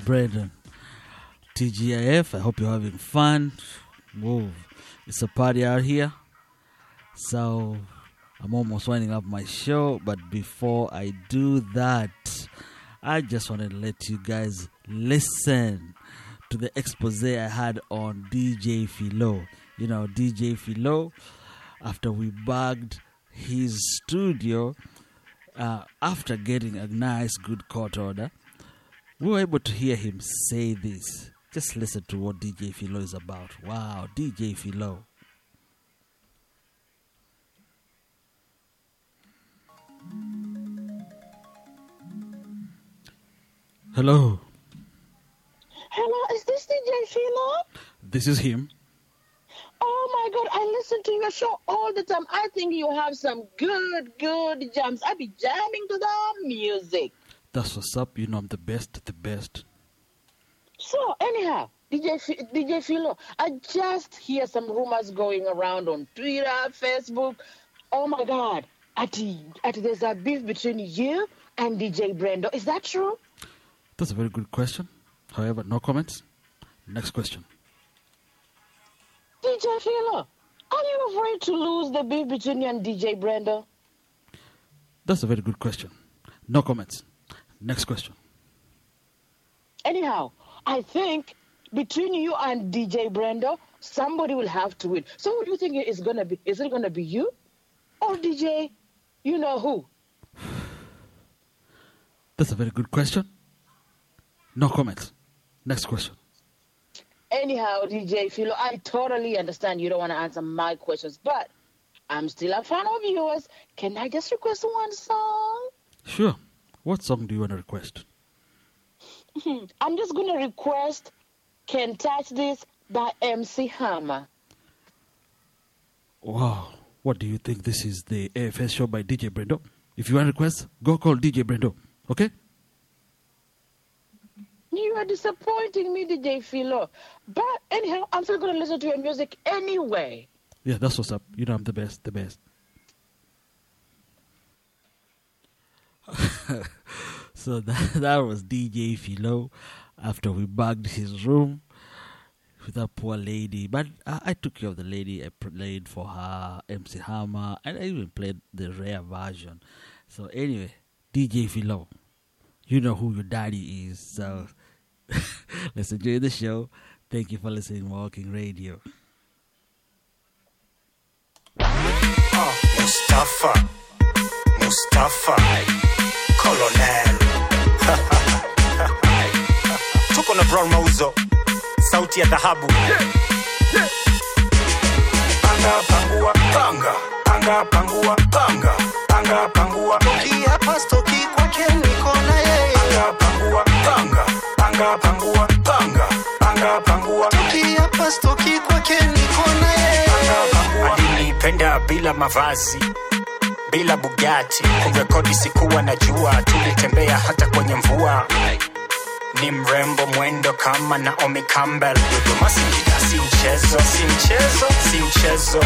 DJ Brendo. TGIF, I hope you're having fun. Whoa, it's a party out here. So I'm almost winding up my show, but before I do that, I just wanted to let you guys listen to the expose I had on DJ Philo. You know, DJ Philo, after we bugged his studio, uh, after getting a nice, good court order, we were able to hear him say this. Just listen to what DJ Philo is about. Wow, DJ Philo. Hello, Hello, is this DJ Philo? this is him. Oh my God, I listen to your show all the time. I think you have some good, good jams. I be jamming to the music. That's what's up. You know I'm the best, the best. So anyhow, DJ DJ Philo, I just hear some rumors going around on Twitter, Facebook. Oh my God, Ati, Ati, there's a beef between you and DJ Brendo. Is that true? That's a very good question. However, no comments. Next question. DJ Philo, are you afraid to lose the beef between you and DJ Brendo? That's a very good question. No comments. Next question. Anyhow, I think between you and DJ Brendo, somebody will have to win. So what do you think it's gonna be? Is it gonna be you or DJ? You know who? That's a very good question. No comments. Next question. Anyhow, DJ Philo, I totally understand you don't want to answer my questions, but I'm still a fan of yours. Can I just request one song? Sure. What song do you want to request? [LAUGHS] I'm just gonna request "Can Touch This" by MC Hammer. Wow. What do you think? This is the AFS show by DJ Brendo. If you want to request, go call DJ Brendo. Okay? You are disappointing me, DJ Philo. But anyhow, I'm still gonna listen to your music anyway. Yeah, that's what's up. You know I'm the best, the best. [LAUGHS] so that, [LAUGHS] that was DJ Philo after we bugged his room with that poor lady. But I, I took care of the lady. I played for her MC Hammer and I even played the rare version. So anyway, DJ Philo, you know who your daddy is. So [LAUGHS] let's enjoy the show. Thank you for listening, Mawalking Radio. Ah, Mustafa, Mustafa, Colonel. [LAUGHS] Tuko na Brown Mauzo, sauti ya dhahabu. Panga pangua panga, panga pangua panga, panga pangua. Toki hapa stoki kwake niko na yeye. Panga pangua panga, panga pangua panga, panga pangua. Toki hapa stoki kwake niko na yeye. Panga pangua. Alinipenda bila mavazi bila Bugatti kurekodi sikuwa na jua, tulitembea hata kwenye mvua. Ni mrembo mwendo kama Naomi Campbell, Dodoma si mchezo, si mchezo, si mchezo.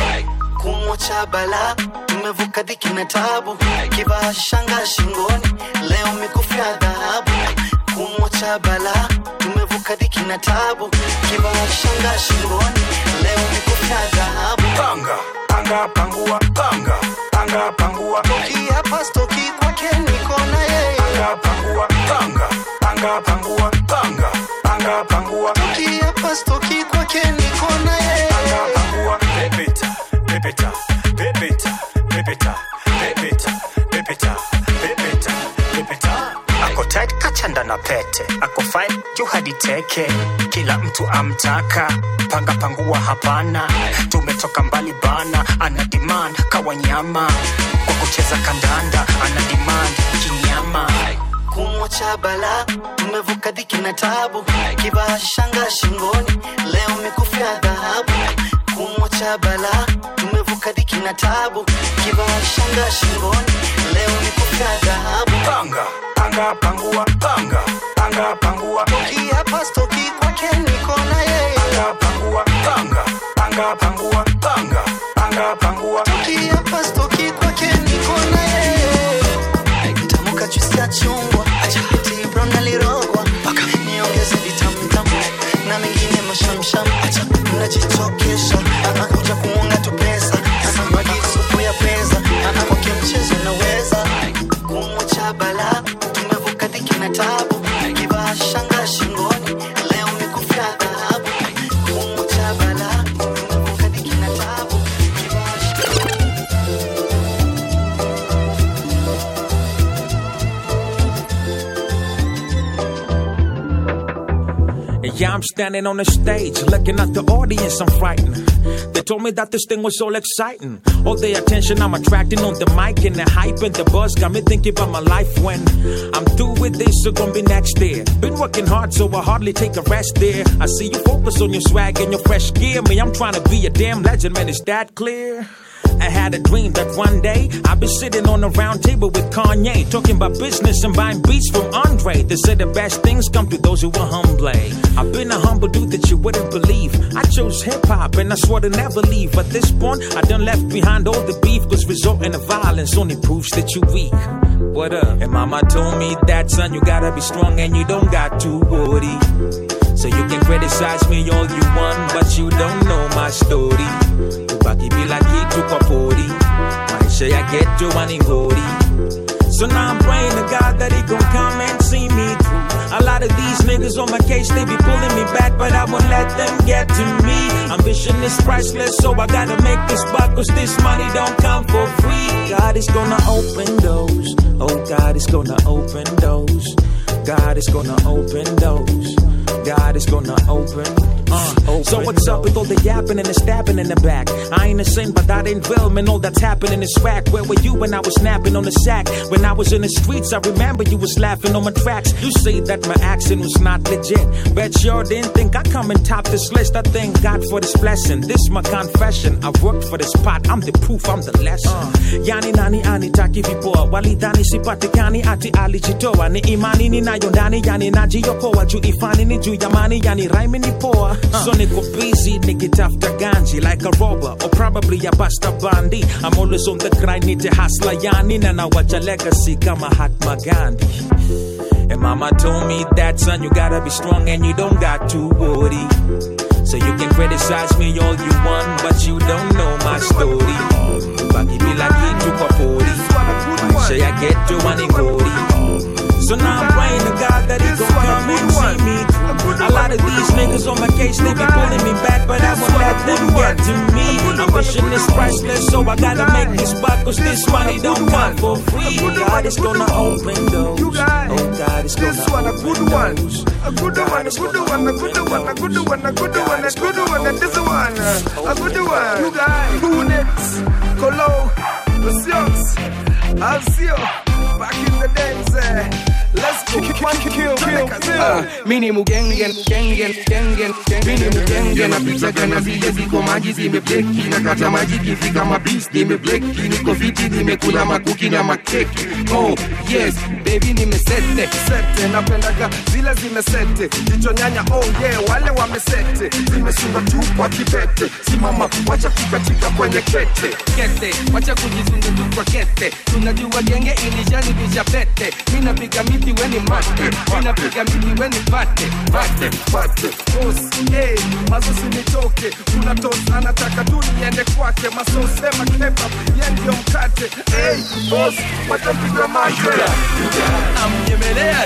Kumo cha bala mmevuka dhiki na tabu, kivaa shanga shingoni, leo mikufu ya dhahabu. Kumo cha bala tumevuka dhiki na tabu, kivaa shanga shingoni, leo mikufu ya dhahabu. Panga, panga, pangua, panga, panga, pangua. Toki hapa stoki kwake niko na yeye. Panga, pangua, panga, panga, pangua, panga, panga, pangua. Toki hapa stoki kwake niko na yeye. Panga, pangua. Pepeta, pepeta, pepeta, pepeta, pepeta, pepeta, tight kachanda na pete, ako fine juu hadi teke, kila mtu amtaka. Panga pangua hapana, tumetoka mbali bana, ana demand kawa nyama kwa kucheza kandanda, ana demand kinyama. Kumo cha bala mmevuka dhiki na tabu, kivaa shanga shingoni, leo mikufu dhahabu. Kipimo cha bala tumevuka diki na tabu, kivaa shanga shingoni, leo ni kuka dhahabu. Panga panga pangua panga panga pangua, toki hapa stoki kwake niko na yeye. Panga pangua panga panga pangua panga panga pangua, toki hapa stoki kwake niko na yeye. Nitamuka juisi ya chungwa, achapiti bro nalirogwa, paka niongeze vitamtamu na mengine mashamsham, acha najitokesha A curte é com Yeah, I'm standing on the stage, looking at the audience, I'm frightened. They told me that this thing was all exciting. All the attention I'm attracting on the mic and the hype and the buzz got me thinking about my life when I'm through with this, so gonna be next year. Been working hard, so I hardly take a rest there. I see you focus on your swag and your fresh gear. Me, I'm trying to be a damn legend, man, is that clear? I had a dream that one day I'd be sitting on a round table with Kanye, talking about business and buying beats from Andre. They said the best things come to those who are humble. I've been a humble dude that you wouldn't believe. I chose hip hop and I swore to never leave. At this point, I done left behind all the beef, cause resorting to violence only proves that you weak. What up? And mama told me that son, you gotta be strong and you don't got to worry. So you can criticize me all you want, but you don't know my story. Ubaki bila kitu kwa pori, maisha ya ghetto waningori. So now I'm praying to God that he gon' come and see me through. A lot of these niggas on my case, they be pulling me back, but I won't let them get to me. Ambition is priceless, so I gotta make this buck, cause this money don't come for free. God is gonna open doors. Oh, God is gonna open doors. God is gonna open doors. God is gonna open. Uh, so what's up with all the yapping and the stabbing in the back? I ain't a sin, but that ain't real, man. All that's happening is whack. Where were you when I was snapping on the sack? When I was in the streets, I remember you was laughing on my tracks. You say that my accent was not legit. Bet sure didn't think I come and top this list. I thank God for this blessing. This my confession. I've worked for this pot. I'm the proof, I'm the lesson. Yani nani anitaki vipoa walidhani sipatikani ati alijitoa ni imani ninayo ndani yani najiokoa juu ifani ni juu ya mani yani raimi ni poa so niko busy nikitafuta ganji like a robber or probably a basta bandi I'm always on the grind need to hustler yani na nawacha legacy kama Hatma Gandhi. And mama told me that son you gotta be strong and you don't got to worry. So you can criticize me all you want but you don't know my story. Baki bila kitu kwa pori. Maisha ya ghetto waningori so now I'm praying to God that he gon' come and see me. A lot of these niggas on my case, they be pulling me back, but I won't let them get to me. Ambition is priceless, so I gotta make this buck, cause this money don't come for free. God is gonna open doors. Oh, God is gonna open doors. A good one, a good one, a good one, a good one, a good one, a good one, and this one, a good oh, one. You guys, Hunix, Colo, the Sioux, I'll see you back in the days. Eh. Let's kill, kill, kill, kill, kill. Ah, mini mugengen gengen gengen mini mugenge napitaga na zile ziko maji zimebleki na kata maji kifika mabis nimebleki niko fiti nimekula makuki na makeki. Oh yes baby nimesete sete napendaga zile zimesete. Jicho nyanya oh yeah wale wamesete. Zimeshinda tu kwa kipete. Simama wacha kukatika kwenye kete. Kete wacha kujizungu tu kwa kete. Tunajua genge ilishanibisha pete mi napiga mili weni mate. Inapiga mili weni bate bate bate bosi hey, mazosi nitoke kuna tos anataka tu niende kwake. Masosema kepa yendio mkate. Hey, bos watampiga macho amnyemelea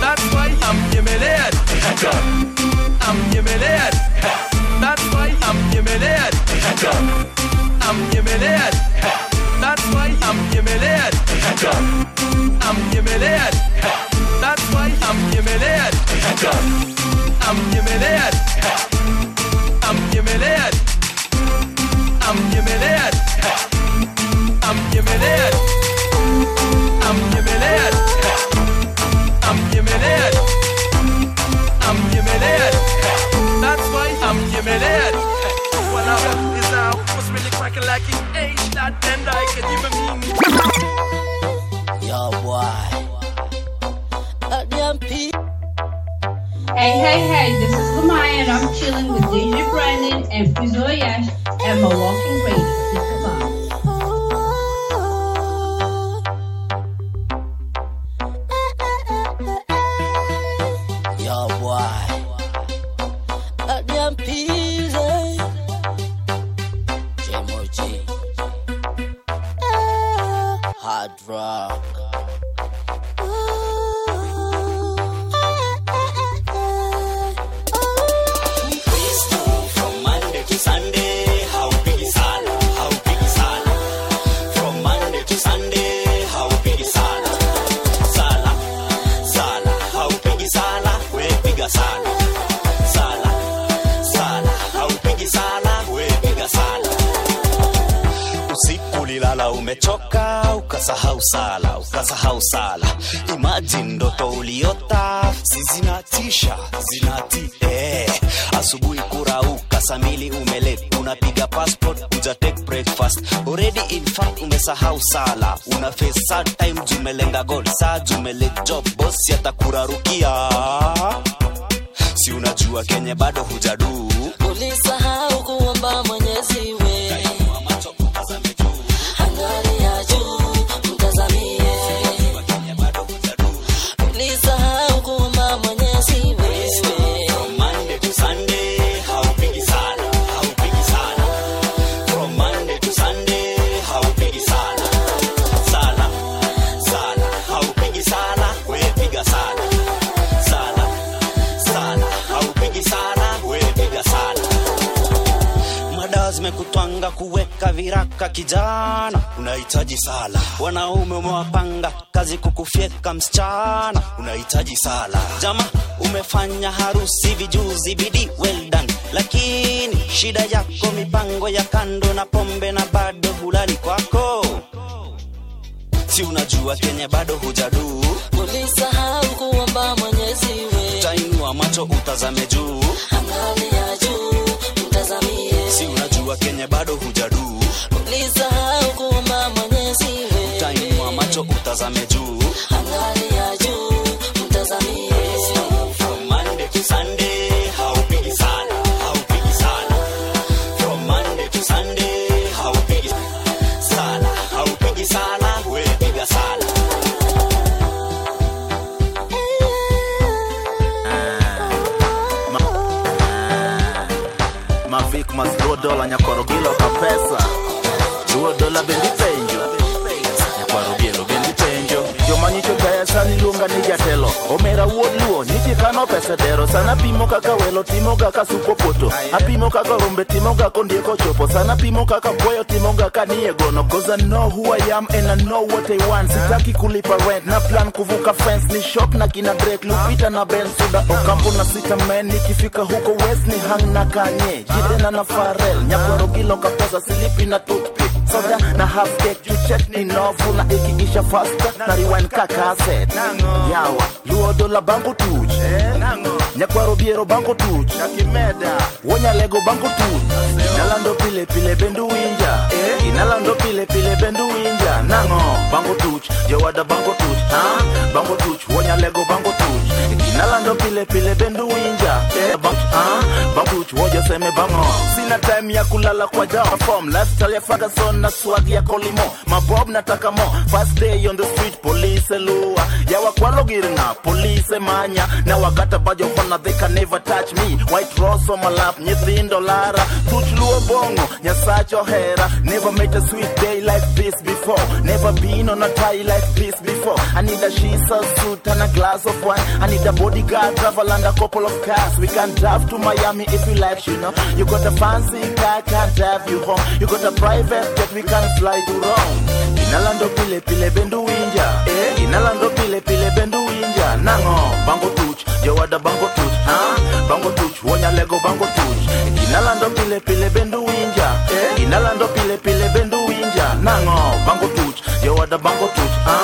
That's why amnyemelea amnyemelea That's why amnyemelea amnyemelea That's why I'm humiliated. I'm humiliated. That's why I'm humiliated. I'm humiliated. Cause I know who I am and I know what I want. Sitaki kulipa rent na plan kuvuka fence. Ni shop na kina break lupita na ben suda. Okampo na sita men nikifika huko west ni hang na kanye. Jidena na farel nyakwaro kilo kaposa silipi na toothpick. Soda na half cake check ni novu na ikiisha faster na rewind ka cassette yawa luo dola bango tuch nyakwaro biero bango tuch wonyalego bango tuch nalando pile pile bendu winja. Inalando pile pile bendu winja. Nango bango tuch jowada bango tuch ha? Bango tuch wonyalego bango tuch inalando pile pile bendu winja. Bang- ha? bango tuch wojaseme bango. Sina time ya kulala kwa jama form lifestyle ya Ferguson na swag ya kolimo. Mabob nataka mo first day on the street police lua ya girna police manya. Na wagata bajo hona they can never touch me. White rose on my lap nyithindo lara tuch luo bongo nyasacho hera. Never met a sweet day like this before. Never been on a tie like this before. I need a shisa suit and a glass of wine. I need a bodyguard travel and a couple of cars. We can drive to Miami if you like you know. You got a fancy car can't drive you home. You got a private jet we can fly to Rome inalando pile pile bendu winja. Eh inalando pile pile bendu winja. Nango bango tuch jowada bango tuch ha? Bango tuch wonya lego bango tuch inalando pile pile bendu winja. Eh inalando pile pile bendu winja. Nango bango tuch jowada bango tuch ha?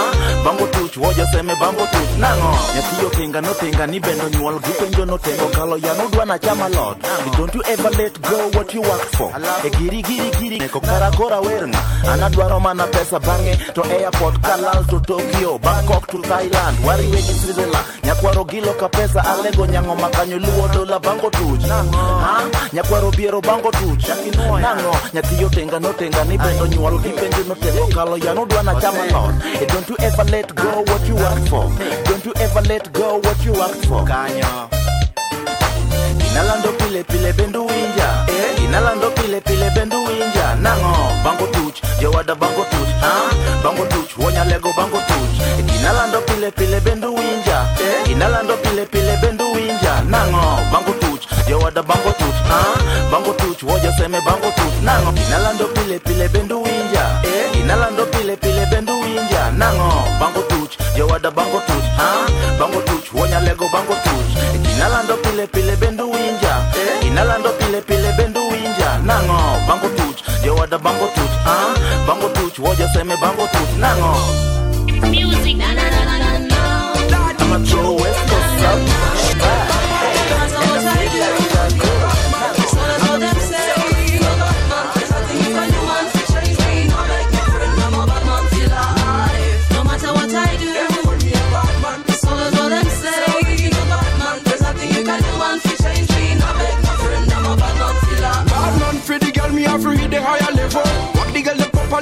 Bango tuch woja seme bango tuch nango nyathiyo tinga no tinga ni bendo nyuol gipenjo no tengo kalo yano dwa na chama lot. Don't you ever let go what you work for. E giri giri giri neko karakora werna anadwaro mana pesa bange. To airport kalal to Tokyo Bangkok to Thailand. Wariwegi Switzerland nyakwaro gilo ka pesa alego nyango makanyo luwo dola bango tuch nyakwaro biero bango tuch nango nyathiyo tenga no tenga ni bendo nyuol gipenjo no tengo kalo yano dwa na chama lot. E don't you ever let go what you work for. Don't you ever let go what you worked for. Kanyo inalando pile pile bendu winja eh? Inalando pile pile bendu winja nango bango tuch jowada bango tuch ha bango tuch wonyalego bango tuch ginalando pile pile bendu winja ginalando pile pile bendu winja nango bango tuch jowada bango tuch ah bango tuch wojaseme bango tuch nango ginalando pile pile bendu winja ginalando pile pile bendu winja nango bango tuch jowada bango tuch ah bango tuch wonyalego bango tuch ginalando pile pile ginalando pile pile bendu winja nango bango tuch jowada bango tuch ah bango tuch wojaseme bango tuch nango Music. Na, na, na, na, na. I'm a true West Coast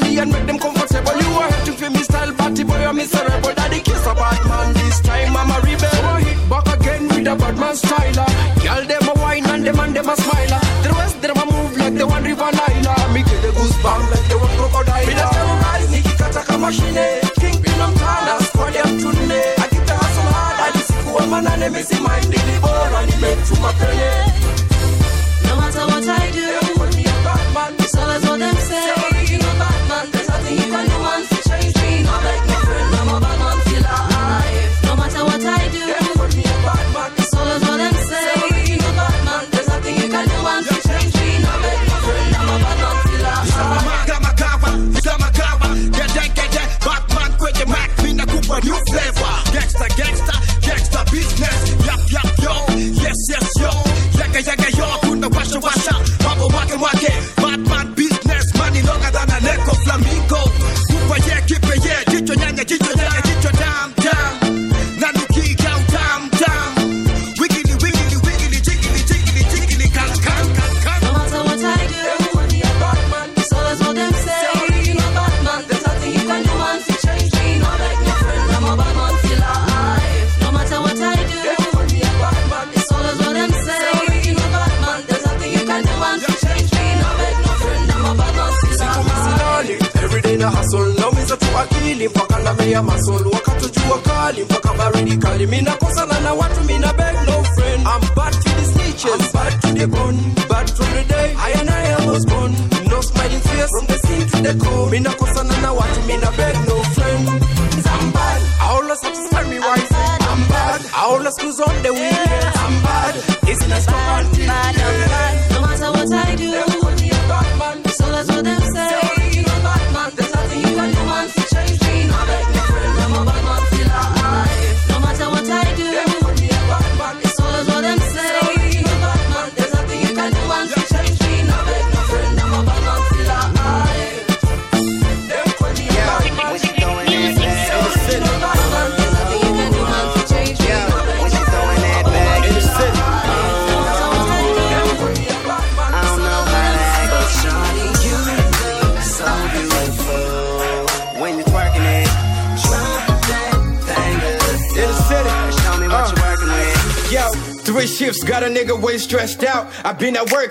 the girl the properly and make them comfortable. You are hurting for me style, party boy, I'm miserable. Daddy kiss a bad man this time, I'm a rebel. So I hit back again with a bad man styler. Girl, them a wine and them and them a smiler. The rest them a move like the one River Nile. Me get the goosebump like the one crocodile. Me the terrorize, Nikki Kataka machine. King Pin of Tana, squad them tune. I keep the hustle hard, I just see woman and them is in mind. The ball and it make to my penny. No matter what I do,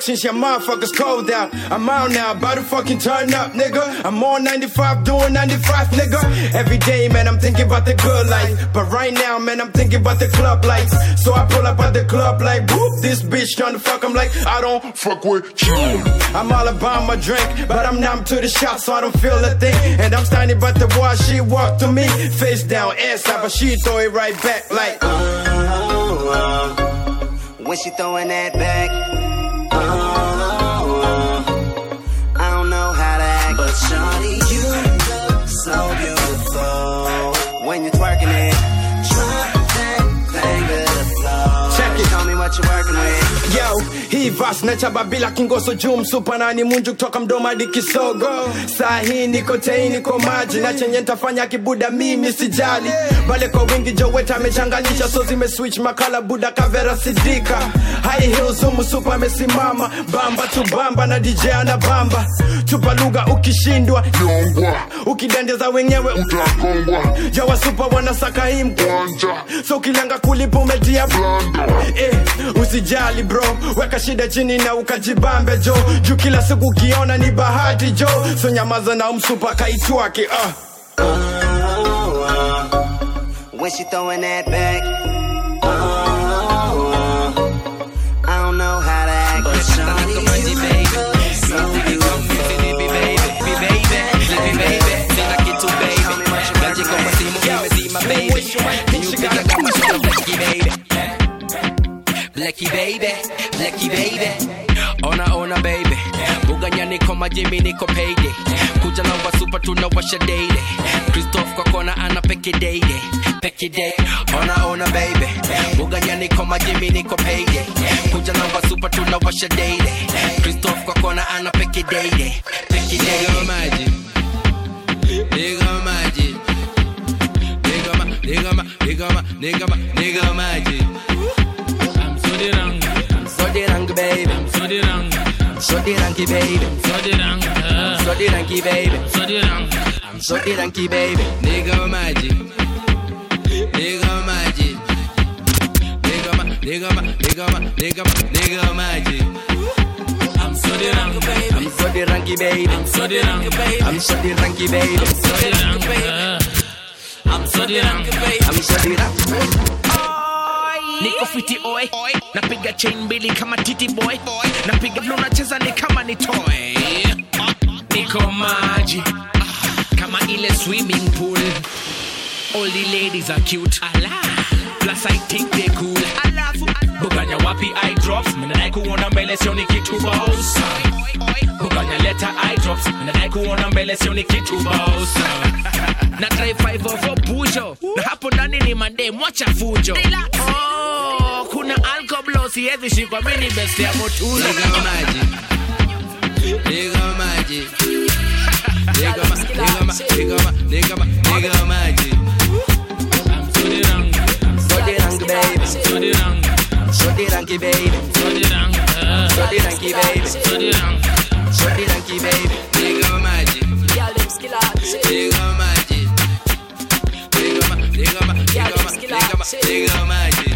since your motherfuckers cold out. I'm out now, about to fucking turn up, nigga. I'm on 95, doing 95, nigga. Every day, man, I'm thinking about the good life. But right now, man, I'm thinking about the club lights. So I pull up at the club like, whoop, this bitch trying to fuck. I'm like, I don't fuck with you. I'm all about my drink, but I'm numb to the shot, so I don't feel a thing. And I'm standing by the wall, she walked to me, face down, ass up, but she throw it right back like, Oh, oh. When she throwing that back, oh, oh. I don't know how to act, but shawty, hii na chaba bila kingoso juu msupa nani munju kutoka mdoma hadi kisogo. Saa hii niko teini niko maji na chenye ntafanya kibuda mimi sijali. Bale kwa wingi joweta amechanganisha. So zimeswitch makala buda kavera sidika. High heels supa amesimama. Bamba tu bamba na dj ana bamba tupa lugha ukishindwa nyongwa ukidendeza wenyewe. Utagongwa jawa wanasaka hii mkwanja so ukilenga kulipa umetia eh, usijali bro. Weka shida chini na ukajibambe jo. Juu kila siku ukiona ni bahati jo. So nyamaza na umsupa kaitwake uh. oh, oh, oh. Niko majimi niko payday Kuja na wasupa tunawasha daily Christoph kwa kona ana peke daily Peke day Ona ona baby. Buganya niko majimi niko payday Kuja na wasupa tunawasha daily Christoph kwa kona ana peke daily Peke day Nigga maji. Nigga maji. Nigga ma Nigga ma Nigga ma Nigga ma Nigga maji. I'm so dirang, I'm so dirang baby. I'm so I'm so the wrong baby so the wrong I'm so the wrong baby so the wrong I'm so the wrong baby Nigga maji Nigga maji Nigga ma Nigga ma Nigga ma Nigga ma Nigga maji I'm so the wrong baby I'm so the wrong baby I'm so the wrong baby I'm so the wrong baby I'm so the wrong baby I'm so the wrong baby I'm so the wrong niko fiti oi. Napiga chain mbili kama titi boy. Napiga blue nacheza ni kama ni toy. Niko maji kama ile swimming pool. All the ladies are cute. Plus i think they cool buganya wapi eye drops? Minadai kuona mbele sio ni kitu boss. Buganya leta eye drops. Minadai kuona mbele sio ni kitu boss. [LAUGHS] Na try five of bujo. Na hapo ndani ni mande mwacha fujo. Oh, kuna alcohol siwezi shikwa mini best ya motulo Nigga maji. Nigga maji. Nigga ma Nigga ma Nigga ma Nigga ma Nigga maji. I'm so the wrong I'm so the wrong baby. I'm so the wrong I'm so the wrong baby I'm so the wrong I'm so the wrong baby I'm so the wrong I'm so the wrong baby Nigga maji Nigga maji Nigga ma Nigga ma Nigga ma Nigga ma Nigga maji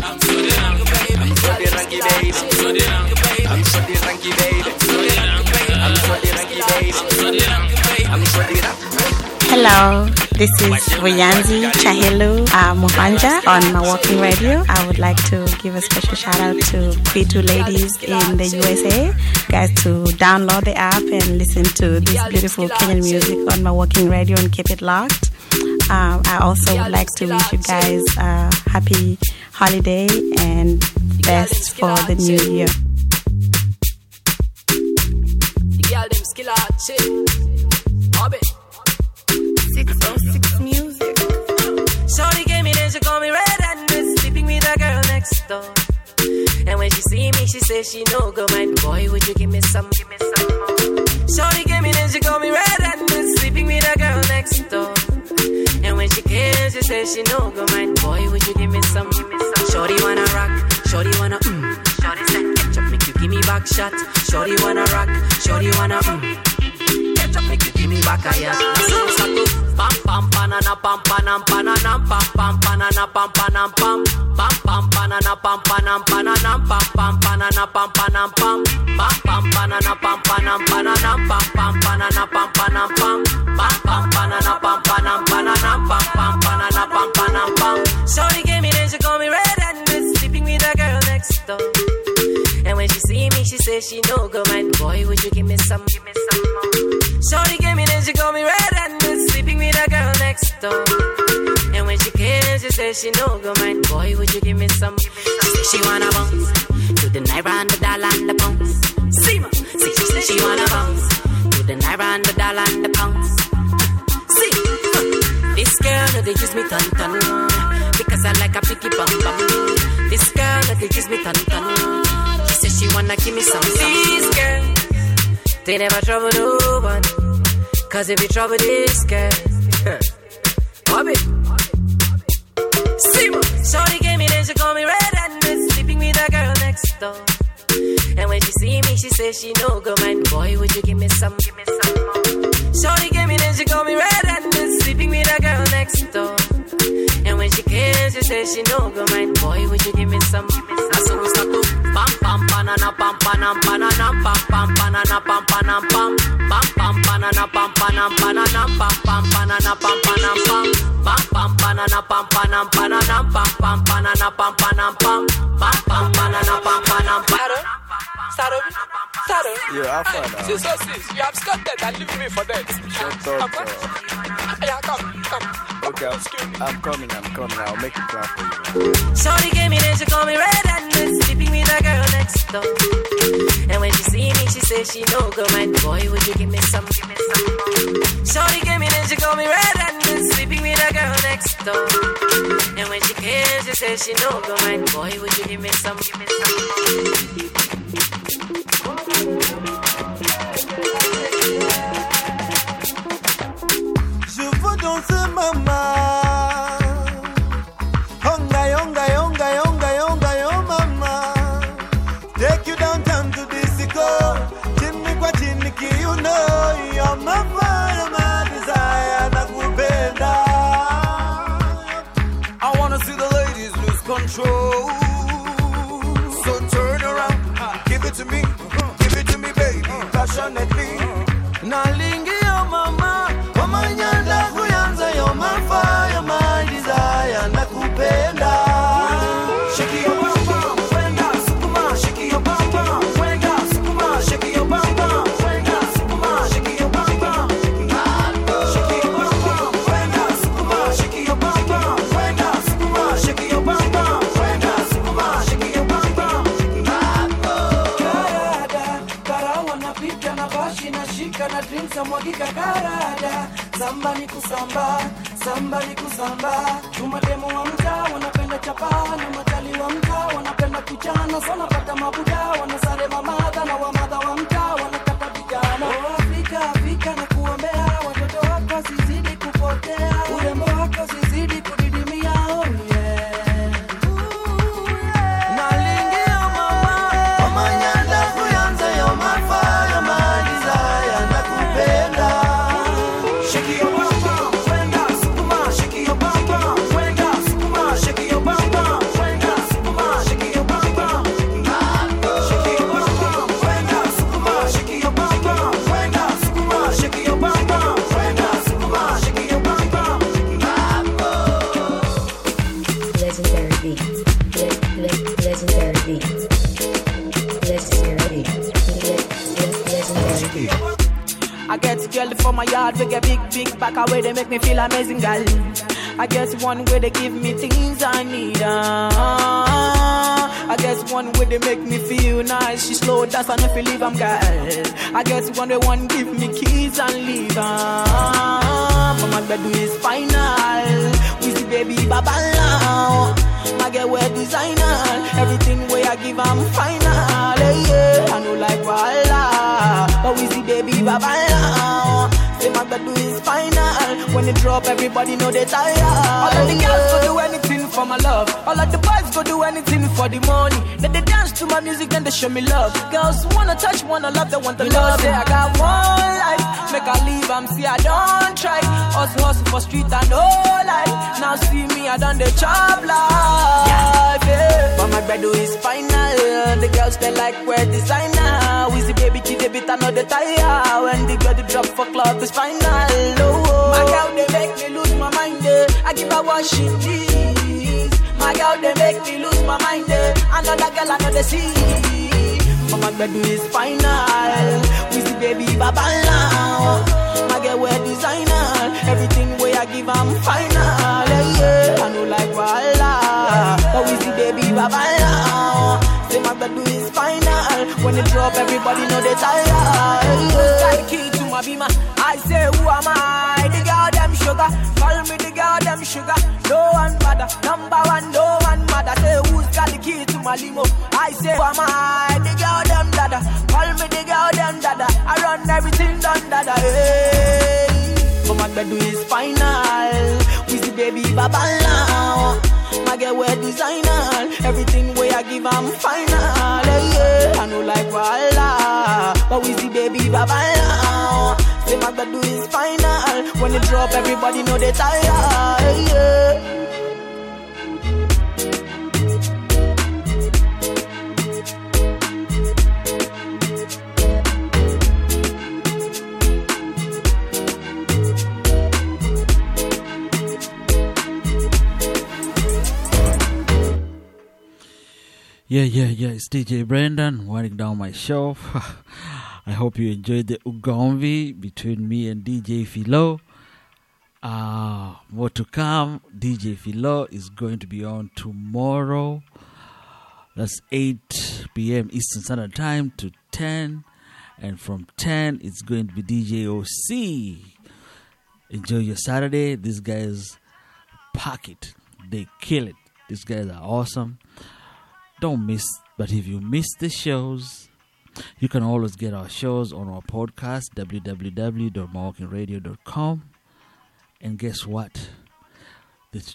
I'm so the wrong I'm so the wrong baby I'm so the wrong I'm so the wrong baby I'm so the wrong I'm so the wrong baby I'm so the wrong I'm so the wrong Hello, this is Rianzi Chahelu uh, Muhanja on Mawalking radio. I would like to give a special shout out to P2 ladies in the USA. Guys, to download the app and listen to this beautiful Kenyan music on Mawalking radio and keep it locked. Um, I also would like to wish you guys a happy holiday and best for the new year. The 606 music. Shorty gave me then she call me red and was sleeping with a girl next door. And when she see me, she says she no go mind. Boy, would you give me some, give me some more? Shorty gave me then she call me red and was sleeping with a girl next door. And when she came, she says she no go mind. Boy, would you give me some, give me some? Shorty wanna rock, shorty wanna mm. Shorty said, catch up, make you give me back shot. Shorty wanna rock, shorty wanna mm. Catch up, make you give me back a yacht. Pam pam banana pam panam pananam pam pam banana pam panam pam pam pam banana pam panam pananam pam pam banana pam panam pam pam pam banana pam panam pananam pam pam banana pam panam pam pam pam banana pam panam pananam pam pam banana pam panam pam. Shorty gave me then she call me red and was sleeping with a girl next door. And when she see me, she says she no go mind. Boy, would you give me some, give me some more? Shorty gave me then she call me red and was sleeping with a girl next door. And when she came, she says she no go mind. Boy, would you give me some? She said she wanna bounce to the naira and the dollar and the pounds. See ma, see she said she wanna bounce to the naira and the dollar and the pounds. See, huh. this girl no they use me ton ton because I like a picky bum bum. This girl no they use me ton ton. She wanna give me some. This girl, they never trouble no one. Cause if you trouble this girl, Bobby. Ma, Shorty gave me then she call me red and was sleeping with a girl next door. And when she see me, she says she no go mind. Boy, would you give me some, give me some more? Shorty gave me then she call me red and was sleeping with a girl next door. And when she came, she says she no go mind. Boy, would you give me some, some? So we start to pam pam banana pam panam pananam pam pam banana pam panam pam pam pam banana pam panam banana pam pam banana pam panam pam pam pam banana pam panam banana pam pam banana pam panam pam pam pam banana pam panam pam Saddle, saddle. Yeah, I'll find out. Sis, oh sis, you absconded and leave me for dead. Shut up, bro. Yeah, come, come. Okay, I'm, I'm coming, I'm coming. I'll make it plan for you. Shorty gave me then she call me red and sleeping with a girl next door. And when she see me, she say she no go mind. Boy, would you give me some, give me some more. Shorty gave me then she call me red and sleeping with a girl next door. And when she came, she say she no go mind. Boy, would you give me some, give me some more. Take you downtown to disco. Chini kwa chini kiuno You're my personal ni kusamba, samba ni kusamba. Tumademu wa mtaa wanapenda chapa na matali wa mtaa wanapenda kuchana. Sonapata mabuda wanasare mamadha for my yard, we get big, big back away, they make me feel amazing, girl. I guess one way they give me things I need. Uh, I get one way they make me feel nice. She slow and if you leave, I'm girl. I guess one way one give me keys and leave. Uh, my bed is final. We see baby baba now. My girl wear designer. Everything way I give, I'm final. Yeah. I know like voila. But we baby baba it drop, everybody know they tired. All of the girls go do anything for my love. All of the boys go do anything for the money. Then they dance to my music, then they show me love. Girls wanna touch, wanna love, they want the love. Say I got one life, make I leave, I'm see I don't try. Hustle, hustle for street and no life. Now see me, I done the job life. Yeah. But my bed is final. The girls they like wear designer. Wheezy baby, kid, they bit another tire. When the girl drop for club is final. Oh, my girl they make me lose my mind. eh. I give her what she needs. My girl they make me lose my mind. eh. Another girl, another see. But my bed is final. Wheezy baby, baba now. My girl wear designer. Everything way I give, I'm final. Yeah, yeah. I know like voila. Baby baba now. Say my bed is final. When it drop, everybody know they tired. The key to my beamer? I say, who am I? The girl them sugar. Call me the girl them sugar. No one bother. Number one, no one mother. Say, who's got the key to my limo? I say, who am I? The girl them dada. Call me the girl them dada. I run everything done dada. Hey. But my bed is final. We see baby baba now. My girl wear designer. Everything way I give, I'm final. Yeah, yeah. I know like voila. But we see baby baba now. Say my bed is final. When it drop, everybody know they tired. Yeah. Yeah, yeah, yeah. It's DJ Brendo winding down my show. [LAUGHS] I hope you enjoyed the Ugomvi between me and DJ Philo. Uh, more to come. DJ Philo is going to be on tomorrow. That's 8 p.m. Eastern Standard Time to 10. And from 10, it's going to be DJ OC. Enjoy your Saturday. These guys pack it, they kill it. These guys are awesome. Don't miss, but if you miss the shows, you can always get our shows on our podcast, www.mawalkingradio.com. And guess what? The,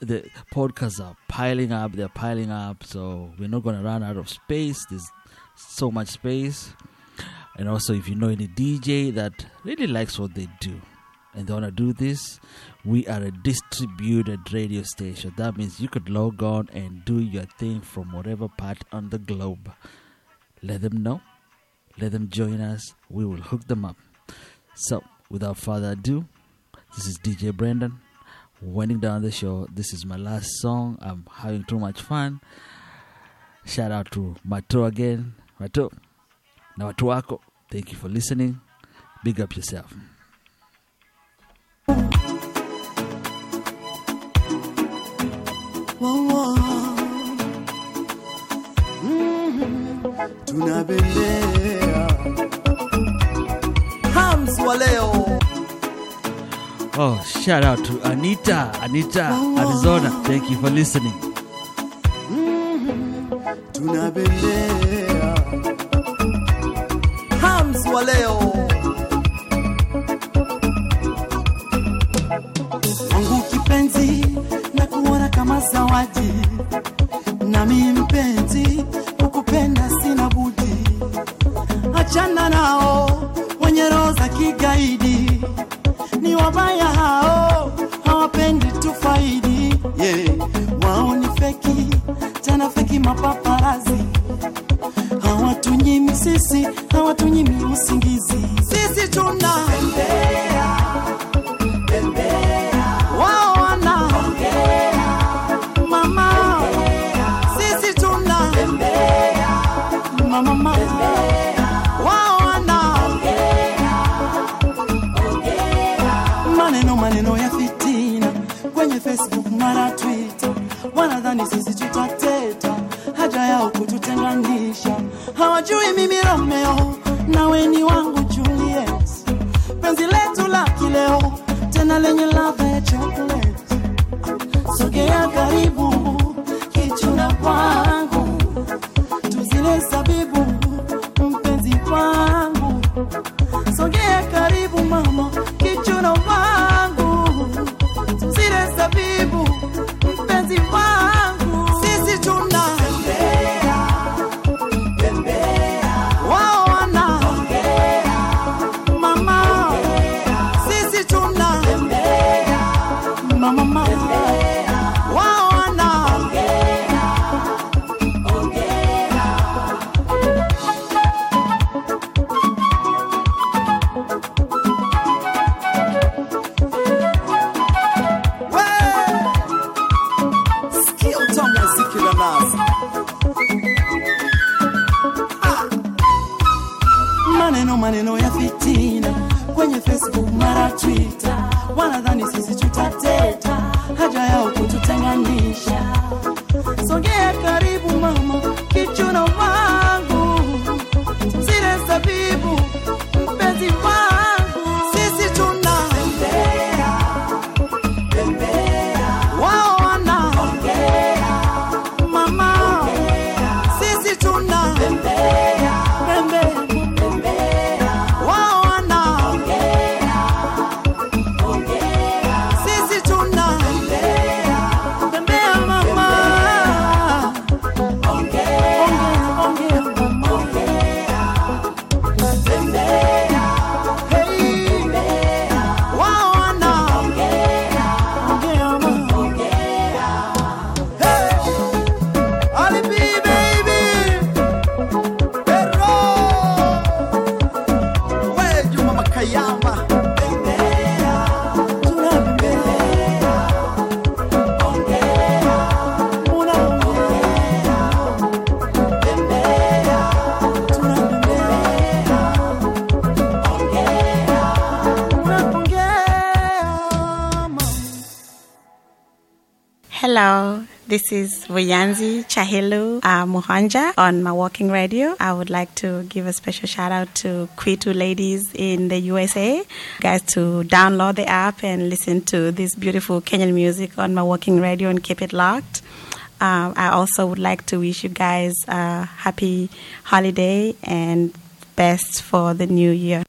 the podcasts are piling up, they're piling up, so we're not going to run out of space. There's so much space. And also, if you know any DJ that really likes what they do and they want to do this, we are a distributed radio station. That means you could log on and do your thing from whatever part on the globe. Let them know. Let them join us. We will hook them up. So, without further ado, this is DJ Brendo winding down the show. This is my last song. I'm having too much fun. Shout out to Mato again. Mato, na watu. Thank you for listening. Big up yourself. Tunabembea hams wa leo Oh, shout out to Anita, Anita, Arizona. Thank you for listening. Mhm. tunabembea hams wa leo Hello, this is Vuyanzi Chahelu uh, Muhanja on Mawalking radio. I would like to give a special shout out to Kwitu ladies in the USA. Guys, to download the app and listen to this beautiful Kenyan music on Mawalking radio and keep it locked. Um, I also would like to wish you guys a happy holiday and best for the new year.